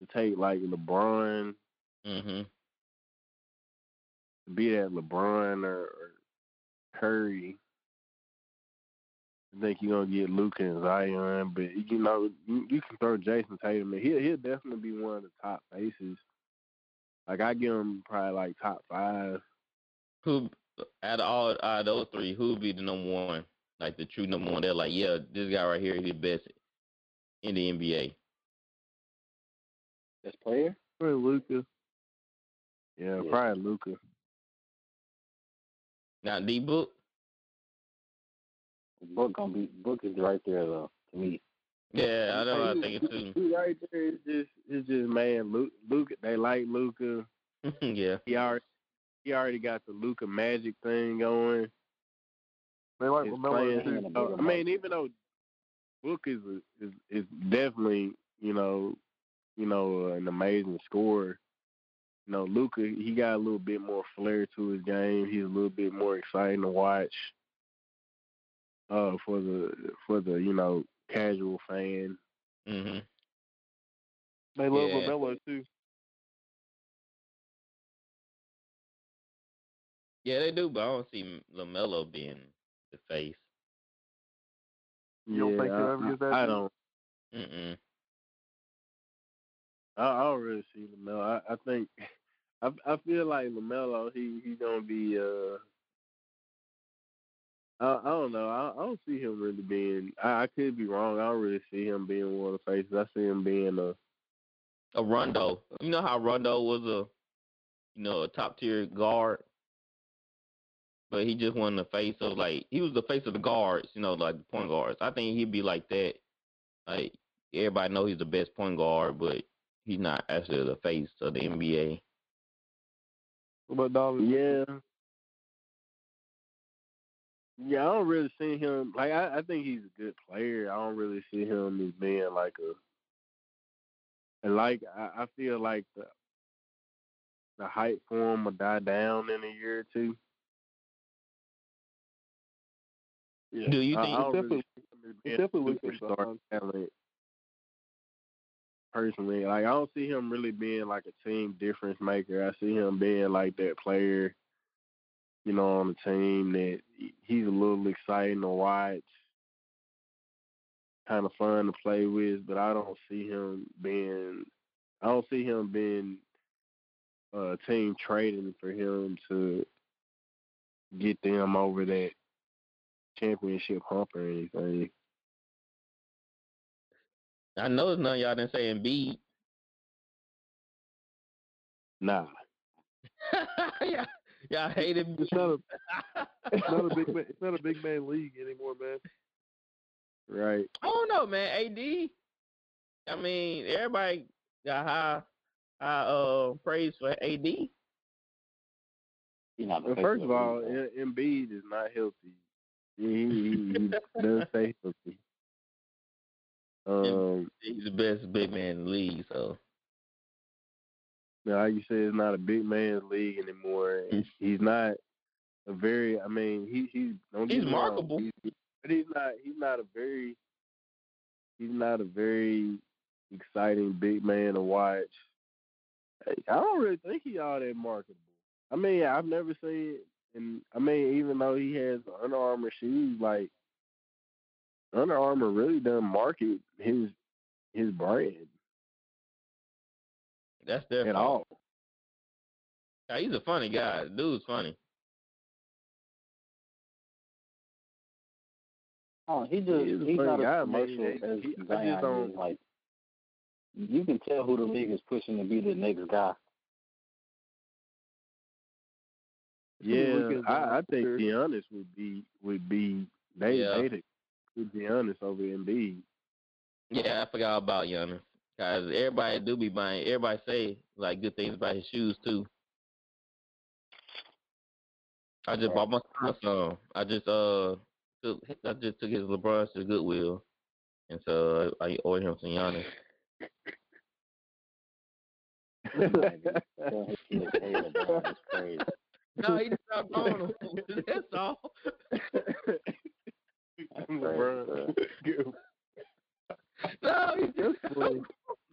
[SPEAKER 6] to take like LeBron,
[SPEAKER 1] Mm-hmm.
[SPEAKER 6] be that LeBron or, or Curry. I think you're gonna get Luka and Zion, but you know you, you can throw Jayson Tatum. in. He'll he'll definitely be one of the top faces. Like I give him probably like top five.
[SPEAKER 1] Who out of all out of those three, who would be the number one? Like the true number one. They're like, yeah, this guy right here is the best in the NBA.
[SPEAKER 3] Best player?
[SPEAKER 6] Probably Luka. Yeah,
[SPEAKER 3] Yeah.
[SPEAKER 6] probably Luka.
[SPEAKER 1] Not D book.
[SPEAKER 3] Book gonna be book is right there though to me.
[SPEAKER 1] Yeah, I know. I
[SPEAKER 6] He-
[SPEAKER 1] think it's too.
[SPEAKER 6] right there is just it's just man, Luka. Luka they like Luka.
[SPEAKER 1] yeah.
[SPEAKER 6] He already he already got the Luka magic thing going.
[SPEAKER 2] They like
[SPEAKER 6] His
[SPEAKER 2] LaMelo
[SPEAKER 6] playing-
[SPEAKER 2] too.
[SPEAKER 6] I mean, even though Book is a, is is definitely you know you know an amazing scorer. You know, Luka he got a little bit more flair to his game. He's a little bit more exciting to watch. Uh, for the for the you know casual fan.
[SPEAKER 1] Mm-hmm.
[SPEAKER 2] They love
[SPEAKER 1] Yeah.
[SPEAKER 2] LaMelo too.
[SPEAKER 1] Yeah, they do, but I don't see Lamelo being the face.
[SPEAKER 2] You don't
[SPEAKER 6] yeah,
[SPEAKER 2] think he'll
[SPEAKER 6] I,
[SPEAKER 2] ever get that
[SPEAKER 6] I
[SPEAKER 2] deep?
[SPEAKER 6] don't.
[SPEAKER 1] Mm-mm.
[SPEAKER 6] I, I don't really see Lamelo. I, I think I I feel like Lamelo. He he gonna be. uh I, I don't know. I, I don't see him really being. I, I could be wrong. I don't really see him being one of the faces. I see him being a.
[SPEAKER 1] A Rondo. You know how Rondo was a, you know, a top tier guard, but he just wasn't the face of like he was the face of the guards. You know, like the point guards. I think he'd be like that. Like everybody know he's the best point guard, but he's not actually the face of the NBA.
[SPEAKER 2] What about Donovan?
[SPEAKER 6] Yeah. Yeah, I don't really see him like I, I think he's a good player. I don't really see him as being like a and like I, I feel like the the hype for him will die down in a year or two. Yeah.
[SPEAKER 1] Do you think-
[SPEAKER 6] I really
[SPEAKER 2] Definitely-
[SPEAKER 6] see him as
[SPEAKER 2] It's
[SPEAKER 6] being
[SPEAKER 2] definitely
[SPEAKER 6] superstar talent. Personally, like I don't see him really being like a team difference maker. I see him being like that player, you know, on the team that he's a little exciting to watch, kind of fun to play with. But I don't see him being, I don't see him being a team trading for him to get them over that championship hump or anything.
[SPEAKER 1] I know none of y'all didn't say Embiid.
[SPEAKER 6] Nah.
[SPEAKER 1] yeah, y'all hated.
[SPEAKER 2] It's not a it's not a big man, it's not a big man league anymore, man.
[SPEAKER 6] Right.
[SPEAKER 1] I don't know, man. AD. I mean, everybody got high, high uh praise for AD.
[SPEAKER 3] He's not
[SPEAKER 6] Well, first
[SPEAKER 3] of
[SPEAKER 6] of all,
[SPEAKER 3] league,
[SPEAKER 6] Em- Embiid is not healthy. He, he, he doesn't stay healthy. Um,
[SPEAKER 1] He's the best big man in the league. So
[SPEAKER 6] now, like you said, it's not a big man's league anymore. and He's not a very. I mean, he he. Don't get
[SPEAKER 1] He's
[SPEAKER 6] me
[SPEAKER 1] markable.
[SPEAKER 6] he's- but he's not. He's not a very. He's not a very exciting big man to watch. I don't really think he all that marketable. I mean, I've never seen, and I mean, even though he has Under Armour shoes, like Under Armour really doesn't market his his brand
[SPEAKER 1] that's their
[SPEAKER 6] at
[SPEAKER 1] fault.
[SPEAKER 6] all.
[SPEAKER 1] Yeah, he's a funny guy. Dude's funny.
[SPEAKER 3] Oh, he just,
[SPEAKER 6] he
[SPEAKER 3] he's not
[SPEAKER 6] guy,
[SPEAKER 3] as
[SPEAKER 6] man.
[SPEAKER 3] commercial
[SPEAKER 6] He-
[SPEAKER 3] as
[SPEAKER 6] he- just
[SPEAKER 3] Zion is. Like you can tell who the league is pushing to be the next guy.
[SPEAKER 6] Yeah, I, I think
[SPEAKER 2] sure.
[SPEAKER 6] Giannis would be would be they
[SPEAKER 1] Yeah.
[SPEAKER 6] they would be honest over Embiid.
[SPEAKER 1] Yeah, I forgot about Giannis. Cause everybody do be buying. Everybody say like good things about his shoes too. I just bought my son some. I just uh took I just took his LeBron to Goodwill, and so uh, I ordered him some Giannis.
[SPEAKER 3] no, he just outgrown him. That's all.
[SPEAKER 1] No, he just.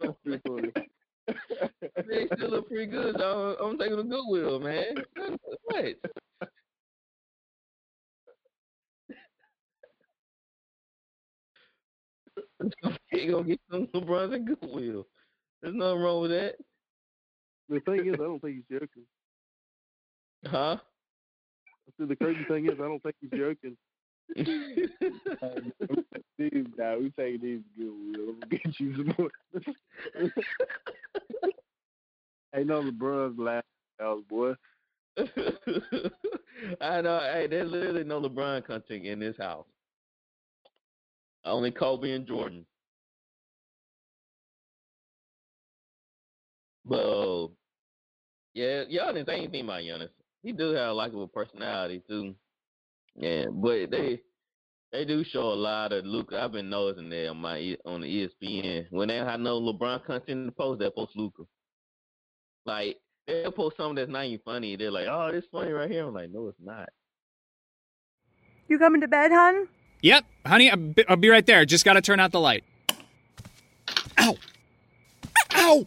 [SPEAKER 1] they still look pretty good. Dog. I'm taking a Goodwill, man. What? they gonna get some LeBron and Goodwill. There's nothing wrong with that.
[SPEAKER 2] The thing is, I don't think he's joking.
[SPEAKER 1] Huh?
[SPEAKER 2] the crazy thing is, I don't think he's joking.
[SPEAKER 6] Dude, nah, we taking these good. We'll get you some more. Ain't no LeBron's last house, boy.
[SPEAKER 1] I know. Hey, there's literally no LeBron content in this house. Only Kobe and Jordan. But uh, yeah, y'all didn't say anything about Giannis. He do have a likable personality too. Yeah, but they they do show a lot of Luka. I've been noticing that on my E- on the ESPN when they have no LeBron content in the post, they post Luka. Like they'll post something that's not even funny. They're like, "Oh, this funny right here." I'm like, "No, it's not."
[SPEAKER 7] You coming to bed, hon?
[SPEAKER 8] Yep, honey, I'll be, I'll be right there. Just gotta turn out the light. Ow! Ow!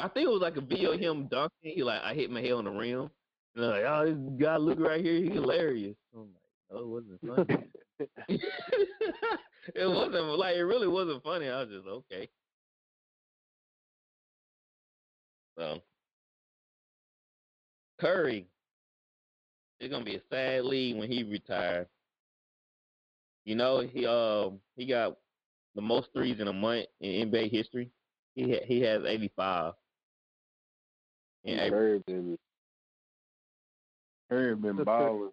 [SPEAKER 1] I think it was like a video of him dunking. He like, I hit my head on the rim. And they're like, oh, this guy look right here, he's hilarious. I'm like, oh, it wasn't funny. it wasn't like it really wasn't funny. I was just okay. So Curry, it's gonna be a sad league when he retires. You know, he um he got the most threes in a month in NBA history. He ha- he has eighty five. In April.
[SPEAKER 6] Curry been, Curry been balling.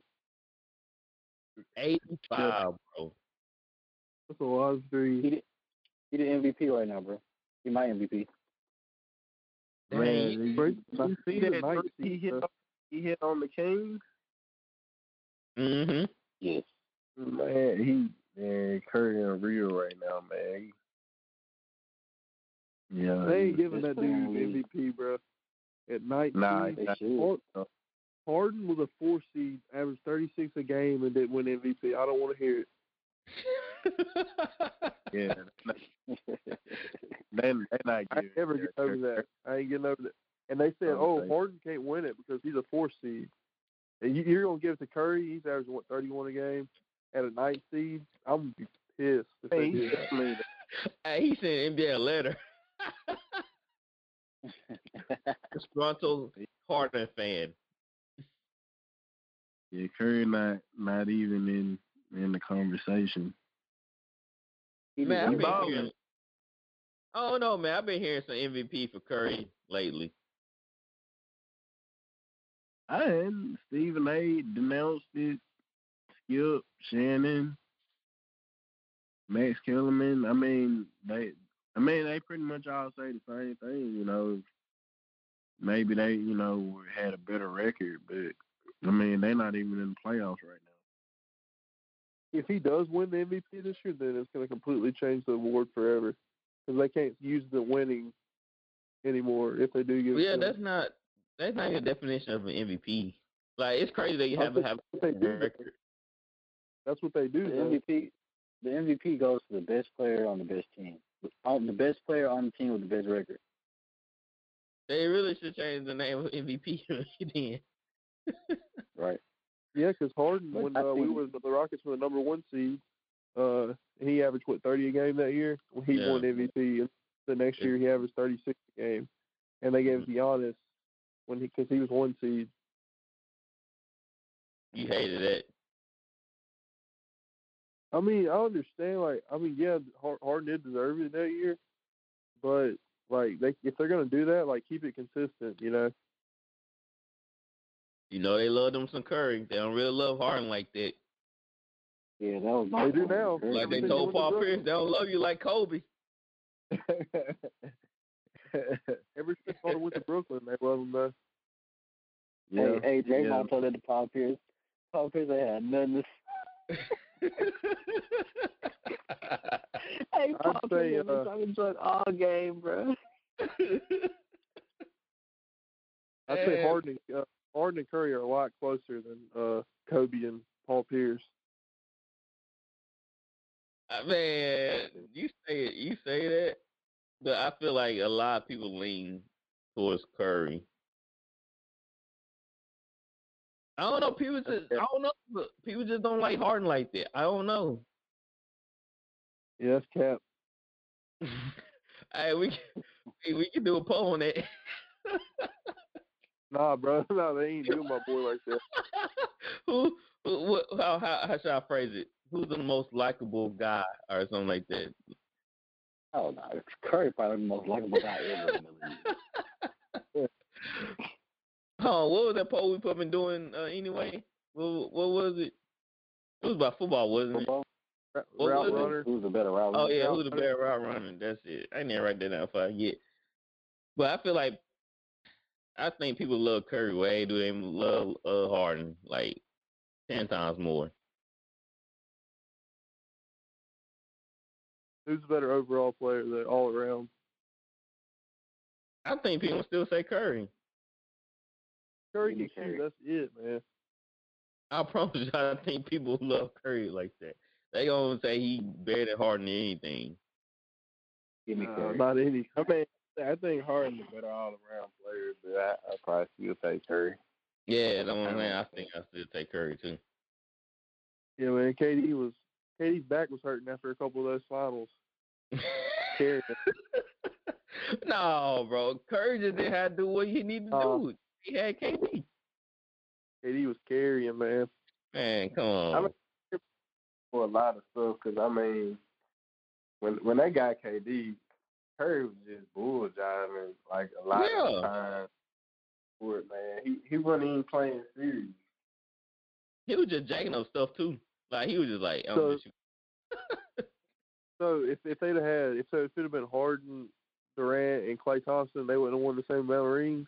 [SPEAKER 1] Eighty five, bro.
[SPEAKER 2] That's a lot of three.
[SPEAKER 3] He the, he the MVP right now, bro. He my MVP.
[SPEAKER 6] Man,
[SPEAKER 1] Dang.
[SPEAKER 6] you, you see that
[SPEAKER 2] nice
[SPEAKER 6] three he hit,
[SPEAKER 2] defense.
[SPEAKER 6] he hit on the Kings?
[SPEAKER 1] Mm-hmm.
[SPEAKER 3] Yes.
[SPEAKER 6] Man, he man, Curry unreal right now, man. Yeah,
[SPEAKER 2] They ain't giving that dude
[SPEAKER 6] in.
[SPEAKER 2] MVP, bro. At night,
[SPEAKER 6] Nah,
[SPEAKER 3] They
[SPEAKER 6] nah,
[SPEAKER 3] should.
[SPEAKER 2] Harden was a four seed, averaged 36 a game, and didn't win MVP. I don't want to hear it.
[SPEAKER 6] yeah, they they not
[SPEAKER 2] I never get over that. I ain't getting over that. And they said,
[SPEAKER 6] Oh,
[SPEAKER 2] "Oh, Harden can't win it because he's a four seed." And you, you're gonna give it to Curry? He's averaging what 31 a game at a ninth seed. I'm gonna be pissed if they
[SPEAKER 6] Hey,
[SPEAKER 2] do
[SPEAKER 6] he's
[SPEAKER 2] that.
[SPEAKER 1] hey, he sent NBA a letter. Toronto Harden fan.
[SPEAKER 6] yeah, Curry not not even in in the conversation.
[SPEAKER 1] Man, I've been hearing. Oh no, man! I've been hearing some MVP for Curry lately.
[SPEAKER 6] I hadn't. Stephen A. denounced it. Skip, Shannon, Max Kellerman. I mean, they. I mean, they pretty much all say the same thing. You know, maybe they, you know, had a better record, but I mean, they're not even in the playoffs right now.
[SPEAKER 2] If he does win the MVP this year, then it's gonna completely change the award forever because they can't use the winning anymore if they do give.
[SPEAKER 1] Well, yeah, that's not that's not even the definition of an MVP. Like it's crazy that you have to have
[SPEAKER 2] what they
[SPEAKER 1] a
[SPEAKER 2] do.
[SPEAKER 1] record.
[SPEAKER 2] That's what they do.
[SPEAKER 3] the
[SPEAKER 2] though.
[SPEAKER 3] MVP the MVP goes to the best player on the best team. On the best player on the team with the best record.
[SPEAKER 1] They really should change the name of MVP then.
[SPEAKER 3] Right.
[SPEAKER 2] Yeah, because Harden, when uh, we
[SPEAKER 3] think-
[SPEAKER 2] were the Rockets were the number one seed, uh, he averaged what thirty a game that year. Well, he
[SPEAKER 1] Yeah.
[SPEAKER 2] won MVP, the next year he averaged thirty six a game, and they gave it to Giannis when he because he was one seed.
[SPEAKER 1] You hated it.
[SPEAKER 2] I mean, I understand. Like, I mean, yeah, Harden did deserve it that year, but like, they if they're gonna do that, like, keep it consistent. You know.
[SPEAKER 1] You know they love them some Curry. They don't really love Harden like that.
[SPEAKER 3] Yeah, that was my
[SPEAKER 2] They do
[SPEAKER 3] point.
[SPEAKER 2] now.
[SPEAKER 1] Like they
[SPEAKER 2] Everything
[SPEAKER 1] told
[SPEAKER 2] with the
[SPEAKER 1] Paul Pierce, they don't love you like Kobe.
[SPEAKER 2] Ever since Harden went to Brooklyn, they love him though.
[SPEAKER 3] Hey, hey,
[SPEAKER 2] Yeah.
[SPEAKER 3] Draymond told that to Paul Pierce. Paul Pierce ain't had nothing to Hey, Paul
[SPEAKER 2] I'd
[SPEAKER 3] Pierce
[SPEAKER 2] say,
[SPEAKER 3] has been
[SPEAKER 2] uh,
[SPEAKER 3] talking junk all game, bro.
[SPEAKER 2] I'd say Harden, and, uh, Harden and Curry are a lot closer than uh, Kobe and Paul Pierce.
[SPEAKER 1] Uh, Man, you say it, you say that, but I feel like a lot of people lean towards Curry. I don't know. People just I don't know. People just don't like Harden like that. I don't know.
[SPEAKER 2] Yes, cap.
[SPEAKER 1] hey, we can- we, can do a poll on that.
[SPEAKER 2] Nah, bro, no, they ain't doing my boy like that.
[SPEAKER 1] who, who what, how, how how should I phrase it? Who's the most likable guy or something like that?
[SPEAKER 3] Oh no, Curry probably the most likable guy ever in the league.
[SPEAKER 1] Oh, what was that poll we put been doing uh, anyway? What, what was it? It was about football, wasn't it?
[SPEAKER 3] Football?
[SPEAKER 2] Ra-
[SPEAKER 1] What
[SPEAKER 2] Route
[SPEAKER 1] was it?
[SPEAKER 3] Who's the better route? Runner?
[SPEAKER 1] Oh
[SPEAKER 2] yeah,
[SPEAKER 1] who's the better route runner? That's it. I didn't write that down if I get. But I feel like I think people love Curry way do they love uh, Harden like ten times more.
[SPEAKER 2] Who's the better overall player, the all around?
[SPEAKER 1] I think people still say Curry.
[SPEAKER 2] Curry can
[SPEAKER 3] me
[SPEAKER 2] shoot. That's it, man.
[SPEAKER 1] I promise you, I think people love Curry like that. They gonna say he better than Harden than anything.
[SPEAKER 3] Give me
[SPEAKER 2] Uh,
[SPEAKER 3] Curry.
[SPEAKER 2] not any.
[SPEAKER 6] I mean, I think Harden's a better all around player, but I, I probably still say Curry.
[SPEAKER 1] Yeah, that's what I'm saying. I think I still take Curry too.
[SPEAKER 2] Yeah, man. KD was KD's back was hurting after a couple of those finals. Carried
[SPEAKER 1] no, bro. Curry just didn't have to do what he needed to
[SPEAKER 2] Uh,
[SPEAKER 1] do. He had KD.
[SPEAKER 2] KD was carrying, man.
[SPEAKER 1] Man, come on.
[SPEAKER 6] I mean, for a lot of stuff, because I mean, when when they got KD, Curry was just bull jiving like a lot of
[SPEAKER 1] Yeah.
[SPEAKER 6] the time. For it, man, he he wasn't even playing serious.
[SPEAKER 1] he was just jacking up stuff too. Like he was just like, I'm
[SPEAKER 2] So- So if if they'd have had if so if it would have been Harden, Durant, and Klay Thompson, they wouldn't have won the same amount of rings.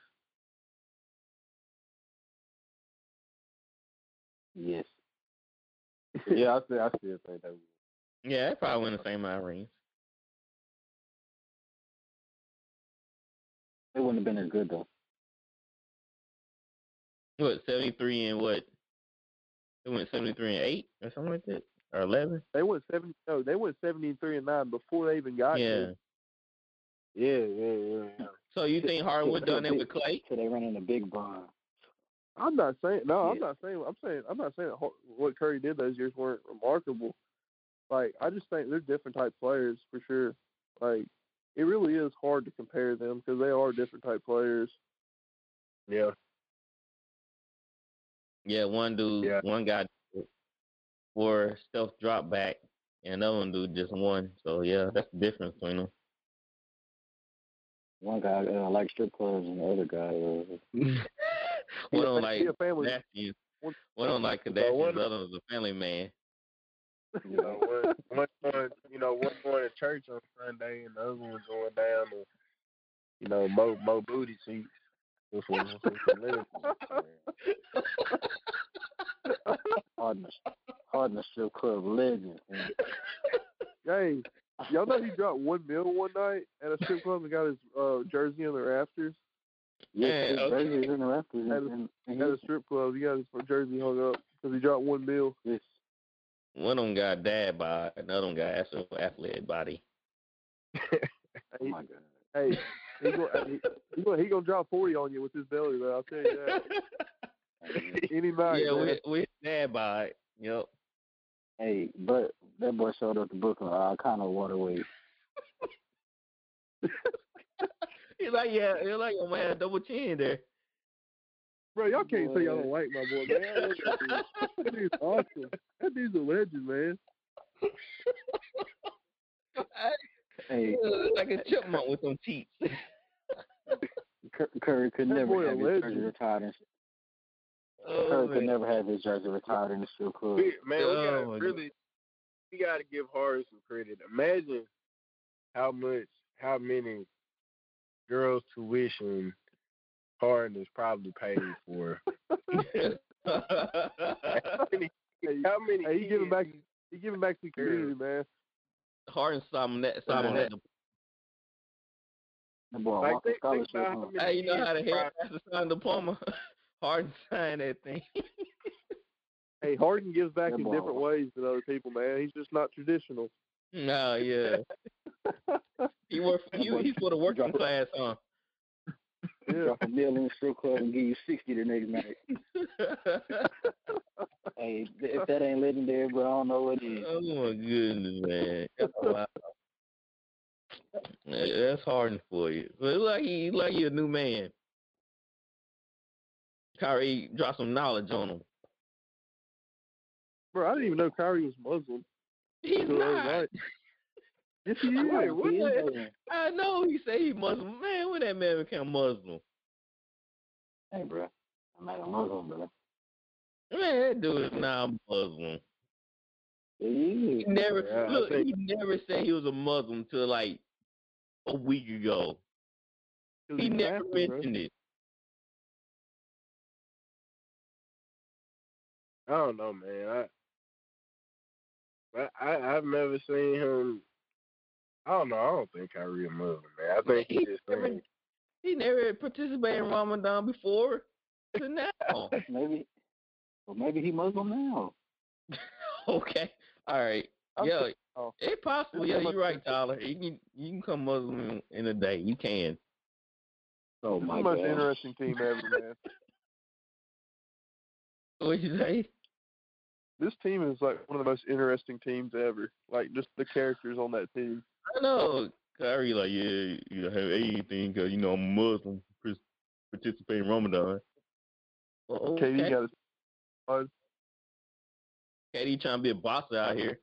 [SPEAKER 3] Yes.
[SPEAKER 6] yeah, I still I still think that.
[SPEAKER 1] yeah, they probably win the same amount of rings.
[SPEAKER 3] It wouldn't have been as good though.
[SPEAKER 1] What seventy three and what? They went seventy three and eight or something like that, or eleven.
[SPEAKER 2] They went seventy. No, they went seventy three and nine before they even got
[SPEAKER 1] Yeah.
[SPEAKER 2] there.
[SPEAKER 6] Yeah, yeah, yeah. yeah.
[SPEAKER 1] So you think Harden would done that with Clay?
[SPEAKER 3] So they running a big barn.
[SPEAKER 2] I'm not saying no. I'm not saying. I'm saying. I'm not saying that what Curry did those years weren't remarkable. Like I just think they're different type players for sure. Like it really is hard to compare them because they are different type players.
[SPEAKER 6] Yeah.
[SPEAKER 1] Yeah, one dude,
[SPEAKER 6] Yeah.
[SPEAKER 1] one guy for stealth drop back, and another one dude just one. So yeah, that's the difference between them.
[SPEAKER 3] One guy uh, likes strip clubs, and the other guy uh,
[SPEAKER 1] one on like nasty,
[SPEAKER 2] One-
[SPEAKER 1] one on like Kardashian,
[SPEAKER 6] one-
[SPEAKER 1] the other was a family man.
[SPEAKER 6] You know, one, one going, you know, one going to church on Sunday, and the other one going down to, you know, mo mo booty seats. Which was
[SPEAKER 3] Harden, Harden a strip club legend. man.
[SPEAKER 2] Hey, y'all know he dropped one mil one night at a strip club and got his uh, jersey in the rafters
[SPEAKER 3] Yeah,
[SPEAKER 1] Yeah,
[SPEAKER 3] his
[SPEAKER 1] okay.
[SPEAKER 3] Uh, jersey is in the rafters, and, and
[SPEAKER 2] at a strip club. He got his jersey hung up because he dropped one bill.
[SPEAKER 3] yes,
[SPEAKER 1] one of them got dad bod, another one got actual athletic body.
[SPEAKER 3] Oh my god.
[SPEAKER 2] Hey, he gonna he, he gonna he gonna drop forty on you with his belly, though. I'll tell you that. Any night,
[SPEAKER 1] yeah,
[SPEAKER 2] man.
[SPEAKER 1] with with dad bod. Yep.
[SPEAKER 3] Hey, but that boy showed up to Brooklyn, I kind of waterway.
[SPEAKER 1] He's like, yeah, he's like, I'm gonna have a double chin there.
[SPEAKER 2] Bro, y'all can't say y'all don't like my boy, man. I that dude's awesome. That dude's a legend, man.
[SPEAKER 3] Hey,
[SPEAKER 1] like a chipmunk with some teeth.
[SPEAKER 3] Curry could
[SPEAKER 2] That
[SPEAKER 3] never
[SPEAKER 2] boy a
[SPEAKER 3] have his jersey retired. In,
[SPEAKER 1] Oh,
[SPEAKER 3] Curry could never have his jersey retired in the strip club.
[SPEAKER 6] Man, we
[SPEAKER 1] Oh,
[SPEAKER 6] gotta
[SPEAKER 1] my
[SPEAKER 6] really, we gotta give Harden some credit. Imagine how much, how many girls' tuition Harden is probably paid for. how many? How many?
[SPEAKER 2] Hey, he giving back. He giving back to the community, man.
[SPEAKER 1] Harden Simon that Simon that
[SPEAKER 3] The boy
[SPEAKER 6] Like,
[SPEAKER 3] walking
[SPEAKER 6] think- think about how many
[SPEAKER 1] Hey, you know how the
[SPEAKER 6] kids
[SPEAKER 1] hair
[SPEAKER 6] probably-
[SPEAKER 1] to sign the diploma? Harden signed that thing.
[SPEAKER 2] Hey, Harden gives back
[SPEAKER 3] That
[SPEAKER 2] in
[SPEAKER 3] boy-
[SPEAKER 2] different ways than other people, man. He's just not traditional.
[SPEAKER 1] No, yeah. He work for, he, he's for the working class, huh?
[SPEAKER 2] Yeah.
[SPEAKER 3] Drop a meal in the strip club and give you sixty the next night. Hey, if that ain't legendary, bro, I don't know what is.
[SPEAKER 1] oh my goodness, man. Wow. That's Harden for you. But it look like he look like he a new man. Kyrie dropped some knowledge on him.
[SPEAKER 2] Bro, I didn't even know Kyrie was Muslim.
[SPEAKER 1] He's
[SPEAKER 2] until
[SPEAKER 1] not.
[SPEAKER 2] Yes, he is.
[SPEAKER 1] Wait, what
[SPEAKER 3] He
[SPEAKER 1] the-. I know he say he Muslim. Man, when that man became Muslim?
[SPEAKER 3] Hey, bro, I'm not a Muslim, bro.
[SPEAKER 1] Man, that dude is not Muslim.
[SPEAKER 3] He
[SPEAKER 1] never
[SPEAKER 6] Yeah,
[SPEAKER 1] look.
[SPEAKER 6] think-
[SPEAKER 1] He never said he was a Muslim till like a week ago. He never
[SPEAKER 2] bro.
[SPEAKER 1] mentioned it.
[SPEAKER 6] I don't know, man. I, I, I I've never seen him. I don't know. I don't think Kyrie a Muslim, man. I think he
[SPEAKER 1] He
[SPEAKER 6] just
[SPEAKER 1] never,
[SPEAKER 6] saying.
[SPEAKER 1] he never participated in Ramadan before. To now.
[SPEAKER 3] Maybe, well, maybe he Muslim now.
[SPEAKER 1] okay. All right.
[SPEAKER 2] I'm
[SPEAKER 1] Yeah,
[SPEAKER 2] so- oh.
[SPEAKER 1] it's possible. Yeah, you're right, Tyler. You can you can come Muslim in, in a day. You can.
[SPEAKER 3] Oh my
[SPEAKER 2] the most interesting team ever, man.
[SPEAKER 1] What you say?
[SPEAKER 2] This team is like one of the most interesting teams ever. Like just the characters on that team.
[SPEAKER 1] I know. Kyrie like, yeah, you don't have anything because you know I'm Muslim. pres- Participate in Ramadan. Well, okay.
[SPEAKER 2] KD got his uh,
[SPEAKER 1] KD trying to be a boss out here.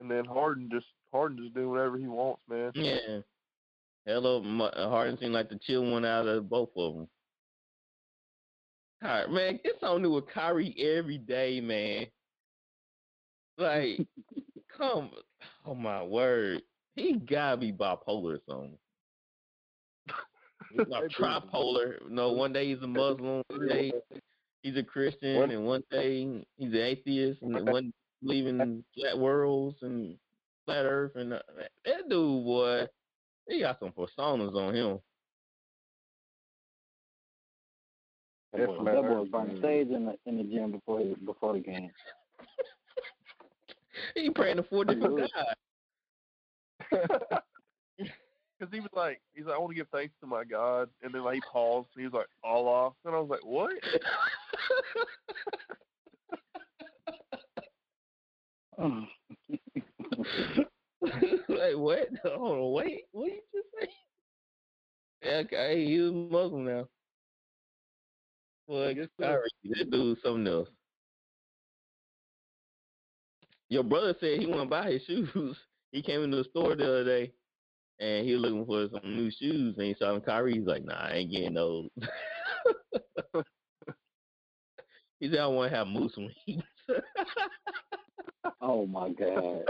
[SPEAKER 2] and then Harden just Harden just doing whatever he wants, man.
[SPEAKER 1] Yeah. Hello, Harden seemed like the chill one out of both of them. Kyrie, man, get something new with Kyrie every day, man. Like, come, oh my word, he gotta be bipolar or something. He's not tripolar. No, one day he's a Muslim, one day he's a Christian,
[SPEAKER 6] One-
[SPEAKER 1] and one day he's an atheist, and one believing flat worlds and flat Earth, and uh, that dude, boy, he got some personas on him.
[SPEAKER 3] That boy, that boy was burning
[SPEAKER 6] man.
[SPEAKER 3] sage in the in the gym before the, before the game.
[SPEAKER 1] He praying to four different
[SPEAKER 3] Good.
[SPEAKER 1] gods.
[SPEAKER 2] Because he was like, he's like, I want to give thanks to my God, and then like he paused, and he was like, Allah, and I was like, what?
[SPEAKER 1] like what? Hold on, wait, what did you just say? Okay, he was Muslim now. Well, guess Kyrie, that dude's something else. Your brother said he want to buy his shoes. He came into the store the other day, and he was looking for some new shoes, and he saw them Kyrie. He's like, Nah, I ain't getting those. he said, I want to have moose wings.
[SPEAKER 3] Oh my god.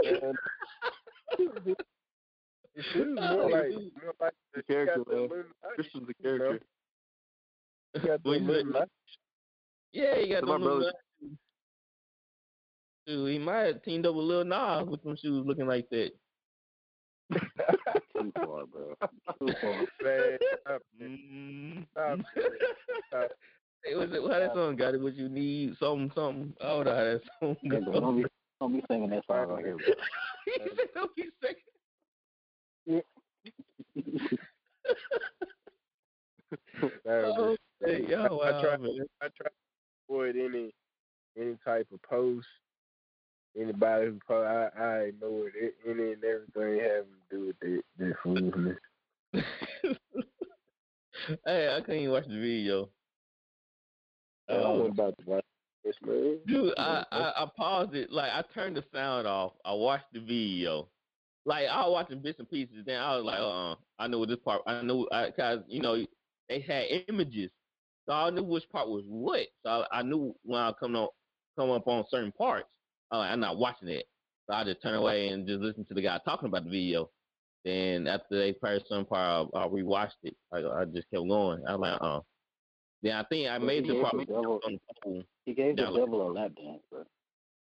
[SPEAKER 6] This is more like more like
[SPEAKER 2] The character,
[SPEAKER 6] got the
[SPEAKER 2] man.
[SPEAKER 6] Illuminati,
[SPEAKER 2] Christian's the character.
[SPEAKER 6] He got the
[SPEAKER 1] What you. Yeah, he got
[SPEAKER 2] So my
[SPEAKER 1] them Dude, he might have teamed up with Lil Nas with some shoes looking like that.
[SPEAKER 3] Too far, bro. Too far.
[SPEAKER 6] Man, stop it.
[SPEAKER 1] Mm.
[SPEAKER 6] Stop. Stop
[SPEAKER 1] Hey, what's it, how that song got it? What you need? Something, something. I don't know how that song
[SPEAKER 3] Yeah,
[SPEAKER 1] goes.
[SPEAKER 3] but don't be don't be singing that song right here. Bro.
[SPEAKER 1] he said, "Don't be singing." Oh, hey, yo,
[SPEAKER 6] I, I try.
[SPEAKER 1] man.
[SPEAKER 6] I try to avoid any any type of post. Anybody who post, I I ignore it. Any and everything having to do with that that foolishness.
[SPEAKER 1] hey, I couldn't even watch the video.
[SPEAKER 6] I don't
[SPEAKER 1] Uh,
[SPEAKER 6] want about to watch this man.
[SPEAKER 1] Dude, I, I I paused it. Like I turned the sound off. I watched the video. Like I was watching bits and pieces. Then I was like, uh, uh I know this part. I know I, cause you know they had images, so I knew which part was what. So I, I knew when I come on, come up on certain parts. Like, I'm not watching it. So I just turn away and just listen to the guy talking about the video. Then after they played some part, I, I rewatched it. I, I just kept going. I was like, uh. Then I think I made the part
[SPEAKER 3] the
[SPEAKER 1] he
[SPEAKER 3] devil-
[SPEAKER 1] on the pole.
[SPEAKER 3] He gave the
[SPEAKER 1] like-
[SPEAKER 3] devil a lap dance, bro.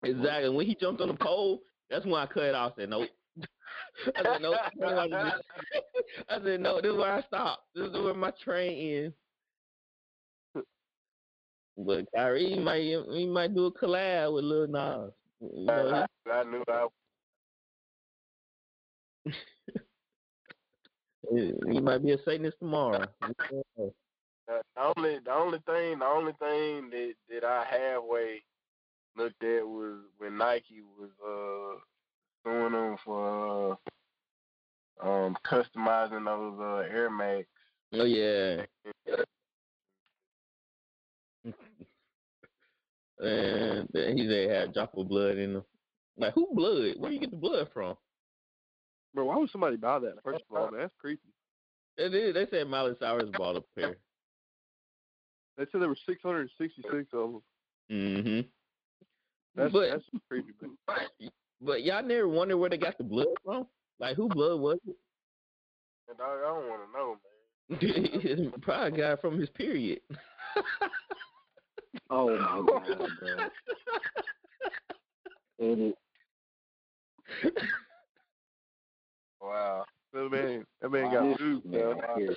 [SPEAKER 1] Exactly. When he jumped on the pole, that's when I cut it off. I said, nope. I said, nope. I don't wanna do this." I said, no, this is where I stop. This is where my train ends. But Kyrie might he might do a collab with Lil Nas. You know,
[SPEAKER 6] I, I knew I
[SPEAKER 1] he, he might be a Satanist tomorrow.
[SPEAKER 6] Uh, the only the only thing the only thing that that I halfway looked at was when Nike was uh suing them for uh, um customizing those uh Air Max.
[SPEAKER 1] Oh yeah. And he said had a drop of blood in him. Like who blood? Where you get the blood from?
[SPEAKER 2] Bro, why would somebody buy that? First of all, man, that's creepy.
[SPEAKER 1] They did. They said Miley Cyrus bought a pair.
[SPEAKER 2] They said there were 666 of them.
[SPEAKER 1] Mm-hmm.
[SPEAKER 2] That's
[SPEAKER 1] But-
[SPEAKER 2] that's creepy, man.
[SPEAKER 1] But y'all never wonder where they got the blood from? Like who blood was it?
[SPEAKER 6] And I, I don't want to know, man.
[SPEAKER 1] He Probably got from his period.
[SPEAKER 3] Oh my god, bro. It is
[SPEAKER 6] Wow.
[SPEAKER 2] That man, that man
[SPEAKER 3] Wow.
[SPEAKER 2] got
[SPEAKER 3] This
[SPEAKER 2] food,
[SPEAKER 3] man
[SPEAKER 2] man.
[SPEAKER 3] right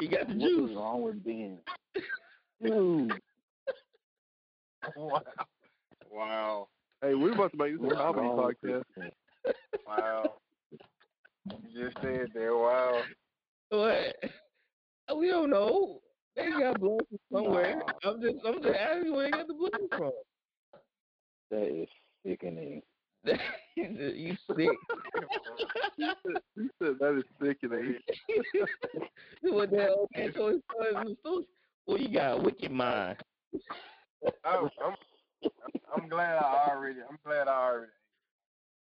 [SPEAKER 1] he got the
[SPEAKER 3] What
[SPEAKER 1] juice.
[SPEAKER 3] is wrong with Ben? Dude,
[SPEAKER 6] Wow. Wow.
[SPEAKER 2] Hey, we're about to make this a
[SPEAKER 3] what's
[SPEAKER 2] comedy
[SPEAKER 3] wrong
[SPEAKER 2] podcast.
[SPEAKER 3] this?
[SPEAKER 6] Wow. You just said that. Wow.
[SPEAKER 1] What? We don't know. They got blood from somewhere. I'm just I'm just asking where you got the blood from.
[SPEAKER 3] That is sickening.
[SPEAKER 1] you sick.
[SPEAKER 2] He said that is sickening.
[SPEAKER 1] what the hell? Okay, so it's so, so well, you got a wicked mind.
[SPEAKER 6] I'm, I'm, I'm glad I already. I'm glad I already.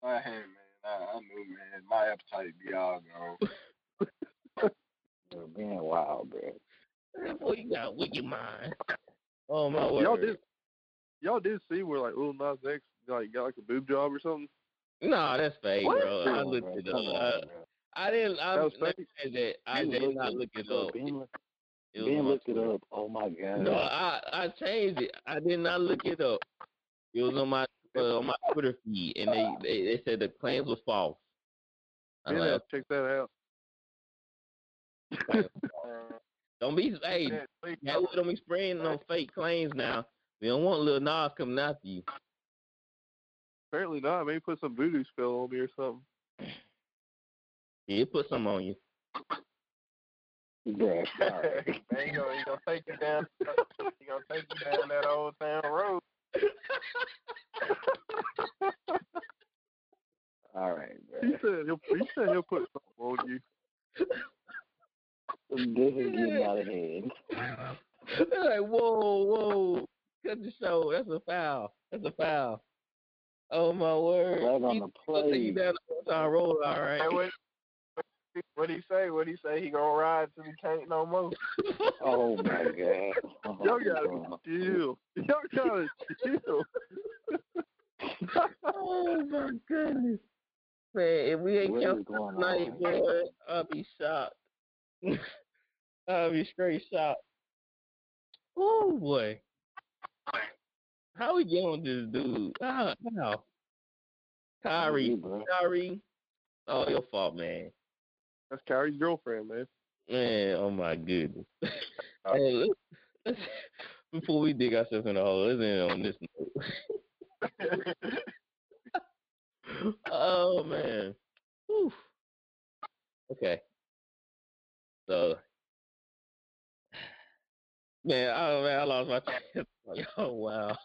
[SPEAKER 6] I hey man, I, I knew man, my appetite be all gone.
[SPEAKER 3] You're being wild, bro.
[SPEAKER 1] Boy, you got a wicked mind. Oh my word.
[SPEAKER 2] Y'all did, y'all did see where like Lil Nas X like got like a boob job or something.
[SPEAKER 1] No, that's fake,
[SPEAKER 2] What?
[SPEAKER 1] bro. I looked
[SPEAKER 3] bro.
[SPEAKER 1] it up.
[SPEAKER 3] on,
[SPEAKER 1] I. I didn't. I,
[SPEAKER 2] That was
[SPEAKER 1] let me
[SPEAKER 2] fake.
[SPEAKER 1] say that I did
[SPEAKER 3] looked
[SPEAKER 1] not look it
[SPEAKER 3] bro,
[SPEAKER 1] up.
[SPEAKER 3] Ben looked-
[SPEAKER 1] It was
[SPEAKER 3] Ben
[SPEAKER 1] on my
[SPEAKER 3] looked it up. Oh my god.
[SPEAKER 1] No, I I changed it. I did not look it up. It was on my uh, on my Twitter feed, and they, they they said the claims was false. I'm
[SPEAKER 2] Yeah,
[SPEAKER 1] like,
[SPEAKER 2] check that out.
[SPEAKER 1] don't be hey,
[SPEAKER 6] Yeah, please
[SPEAKER 1] that way don't be spraying no fake claims now. We don't want little Nas coming after you.
[SPEAKER 2] Apparently not. Maybe put some voodoo spell on me or something.
[SPEAKER 1] He put some on you.
[SPEAKER 3] Yeah, all right.
[SPEAKER 6] Man, he gonna, he gonna take you down. He gonna take you down that old town road.
[SPEAKER 3] All right,
[SPEAKER 2] He said he'll he said he'll put something on you.
[SPEAKER 3] This is getting out of hand.
[SPEAKER 1] They're like, whoa, whoa, cut the show. That's a foul. That's a foul. Oh my word.
[SPEAKER 3] Flag on the
[SPEAKER 1] he'll take you
[SPEAKER 3] play.
[SPEAKER 1] down the whole time road, all
[SPEAKER 6] Hey,
[SPEAKER 1] right.
[SPEAKER 6] what, what he say? What he say? He gonna ride till he can't no more.
[SPEAKER 3] Oh my god. Oh,
[SPEAKER 2] Y'all gotta
[SPEAKER 3] God.
[SPEAKER 2] chill. Y'all gotta chill.
[SPEAKER 1] oh my goodness. Man, if we ain't
[SPEAKER 3] What is
[SPEAKER 1] careful tonight, boy, I'll be shocked. I'll be straight shocked. Oh boy. How we get on this dude? Ah, how? how? Kyrie. Kyrie. Oh, your fault, man.
[SPEAKER 2] That's Kyrie's girlfriend, man.
[SPEAKER 1] Man, oh my goodness. Hey, let's, let's, before we dig ourselves in the hole, let's end on this note. oh man. Whew. Okay. So man, oh man, I lost my train. Like, oh wow.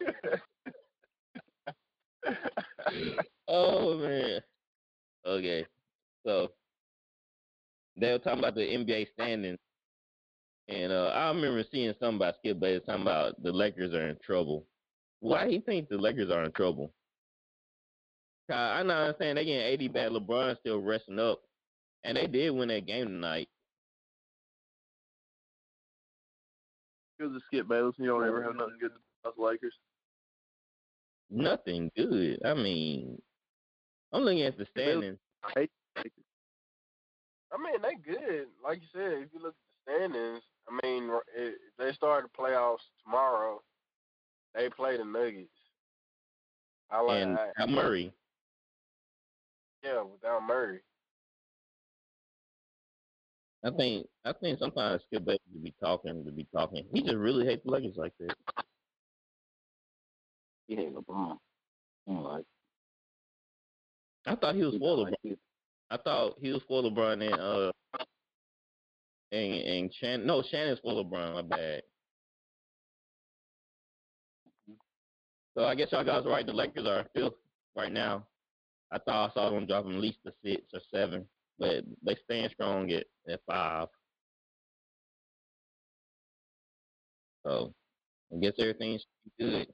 [SPEAKER 1] oh man. Okay. So they were talking about the NBA standings. And uh, I remember seeing something about Skip Bayless talking about the Lakers are in trouble. Why he think the Lakers are in trouble? I know I'm saying they getting AD back. LeBron still resting up, and they did win that game tonight.
[SPEAKER 2] Because of Skip Bayless, and you don't ever have nothing good about the Lakers.
[SPEAKER 1] Nothing good. I mean, I'm looking at the standings.
[SPEAKER 2] I hate the Lakers.
[SPEAKER 6] I mean, they good. Like you said, if you look at the standings, I mean, if they start the playoffs tomorrow, they play the Nuggets. I like
[SPEAKER 1] and
[SPEAKER 6] I,
[SPEAKER 1] Murray.
[SPEAKER 6] Yeah, without Murray.
[SPEAKER 1] I think I think sometimes Skip Bayless to be talking to be talking. He just really hates the Lakers like that.
[SPEAKER 3] He hates LeBron. Don't like.
[SPEAKER 1] I thought he was
[SPEAKER 3] He
[SPEAKER 1] for LeBron.
[SPEAKER 3] like.
[SPEAKER 1] I thought he was for LeBron and uh and and Shannon. No, Shannon's for LeBron. My bad. So I guess y'all guys are right. The Lakers are fifth right now. I thought I saw them dropping at least to six or seven, but they stand strong at, at five. So I guess everything's good.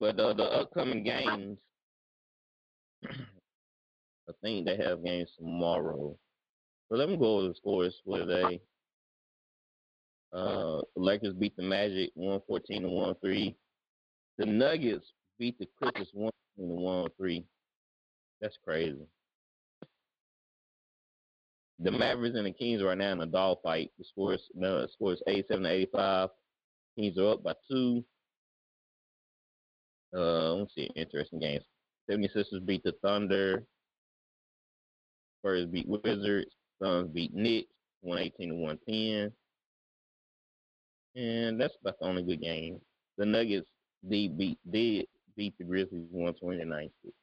[SPEAKER 1] But uh, the upcoming games, I think they have games tomorrow. So let me go over the scores for today. Uh, the Lakers beat the Magic 114 to 103. The Nuggets beat the Clippers 114 to 103. That's crazy. The Mavericks and the Kings right now in a dog fight. The score is no, the score is 87 to 85. Kings are up by two. Uh, let's see, interesting games. 76ers beat the Thunder. Spurs beat Wizards. Suns beat Knicks, 118 to 110. And that's about the only good game. The Nuggets did beat did beat the Grizzlies 120 to 96.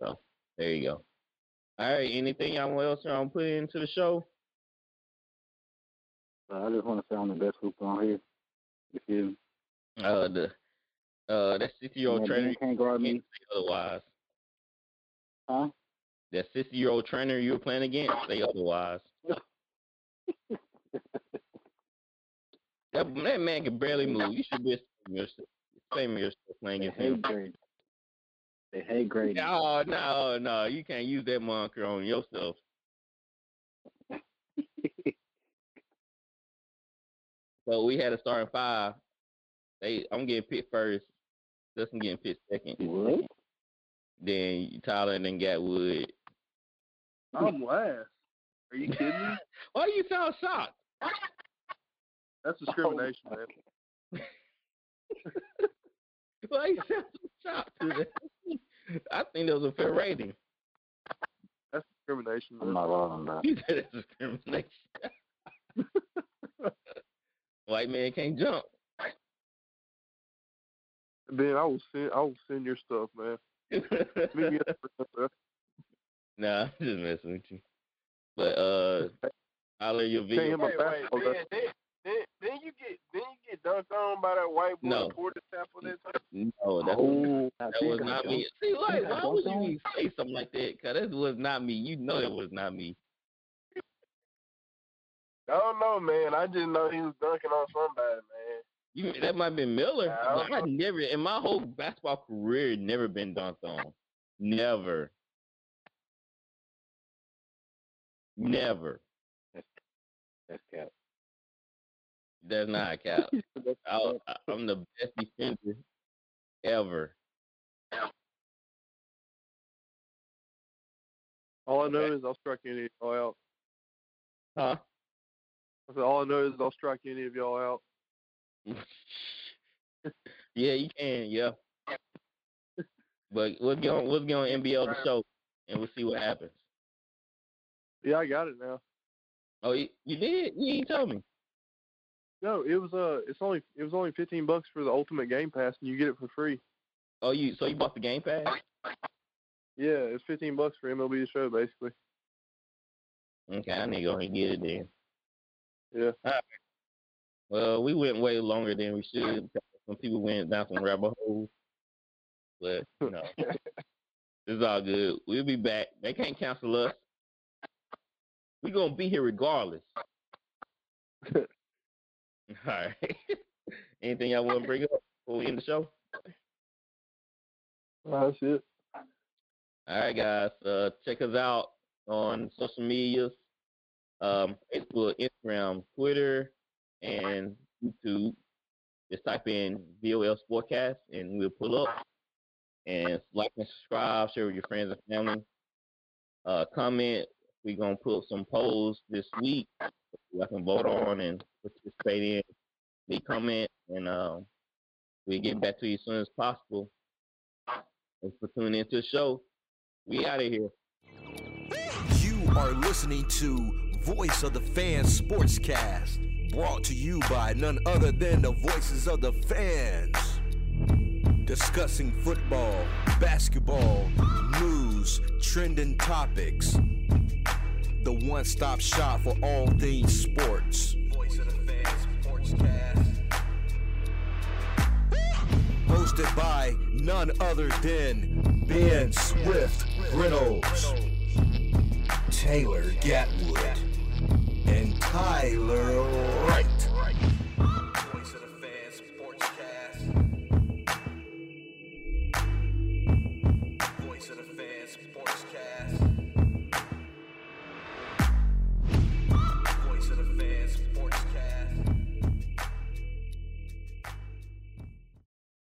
[SPEAKER 1] So there you go. All right, anything y'all else y'all want to put into the show?
[SPEAKER 3] Uh, I just want to say I'm the best hooper on here. If You feel me?
[SPEAKER 1] Uh, the uh that 60 year old
[SPEAKER 3] Man,
[SPEAKER 1] trainer
[SPEAKER 3] Ben can't guard me.
[SPEAKER 1] otherwise.
[SPEAKER 3] Huh?
[SPEAKER 1] That 60 year old trainer you were playing against, say otherwise. That, that man can barely move. You should be ashamed yourself, playing against him.
[SPEAKER 3] Hate Grady. Grady.
[SPEAKER 1] Oh, no, no, no. You can't use that moniker on yourself. So we had a starting five. They, I'm getting picked first. Justin getting picked second.
[SPEAKER 3] What?
[SPEAKER 1] Then Tyler and then Gatwood.
[SPEAKER 2] I'm last. Are you kidding me?
[SPEAKER 1] Why you sound shocked?
[SPEAKER 2] That's discrimination, man.
[SPEAKER 1] Why you sound so shocked to that? I think that was a fair rating.
[SPEAKER 2] That's discrimination,
[SPEAKER 3] I'm not wrong on that.
[SPEAKER 1] You said it's discrimination. White man can't jump.
[SPEAKER 2] Ben, I will send. I will send your stuff, man. Meet me at the-
[SPEAKER 1] nah, I'm just messing with you. But uh,
[SPEAKER 2] I'll
[SPEAKER 1] let
[SPEAKER 2] you be
[SPEAKER 6] Wait, wait, then, then, then, then you get then you get dunked on by that white boy
[SPEAKER 1] No.
[SPEAKER 6] Porter Temple.
[SPEAKER 1] No, that,
[SPEAKER 3] Oh,
[SPEAKER 1] that was not oh, me. See, like, why would you even say something like that? Cause that was not me. You know it was not me.
[SPEAKER 6] I don't know, man. I just know he was dunking on somebody, man.
[SPEAKER 1] You that might have been Miller.
[SPEAKER 6] Yeah, I
[SPEAKER 1] but I never in my whole basketball career never been dunked on. Never. Never.
[SPEAKER 3] That's cap.
[SPEAKER 1] That's not a cap. I, I'm the best defender ever.
[SPEAKER 2] All I know is I'll strike any of y'all out.
[SPEAKER 1] Huh?
[SPEAKER 2] I said, all I know is I'll strike any of y'all out.
[SPEAKER 1] yeah, you can. Yeah. But we'll get on. We'll get on NBL the show, and we'll see what happens.
[SPEAKER 2] Yeah, I got it now.
[SPEAKER 1] Oh, you, you did? You ain't told me.
[SPEAKER 2] No, it was uh, it's only it was only fifteen bucks for the Ultimate Game Pass, and you get it for free.
[SPEAKER 1] Oh, you so you bought the Game Pass?
[SPEAKER 2] Yeah, it's fifteen bucks for MLB the Show, basically.
[SPEAKER 1] Okay, I need to go ahead and get it then.
[SPEAKER 2] Yeah.
[SPEAKER 1] Right. Well, we went way longer than we should. Some people went down some rabbit holes, but you know, it's all good. We'll be back. They can't cancel us. We're gonna be here regardless. all right. Anything y'all want to bring up before we end the show?
[SPEAKER 2] That's it.
[SPEAKER 1] All right, guys. Uh, check us out on social medias, um, Facebook, Instagram, Twitter, and YouTube. Just type in VOF Sportcast, and we'll pull up. And like and subscribe, share with your friends and family. Uh, comment. We're gonna put some polls this week I can vote on and participate in. They comment, and uh, we'll get back to you as soon as possible. Thanks for tuning into the show. We out of here.
[SPEAKER 9] You are listening to Voice of the Fans Sportscast, brought to you by none other than the voices of the fans. Discussing football, basketball, news, trending topics. The one stop shop for all things sports. Voice of the Fans Sportscast. Hosted by none other than Ben Swift Reynolds. Taylor Gatwood, and Tyler Wright.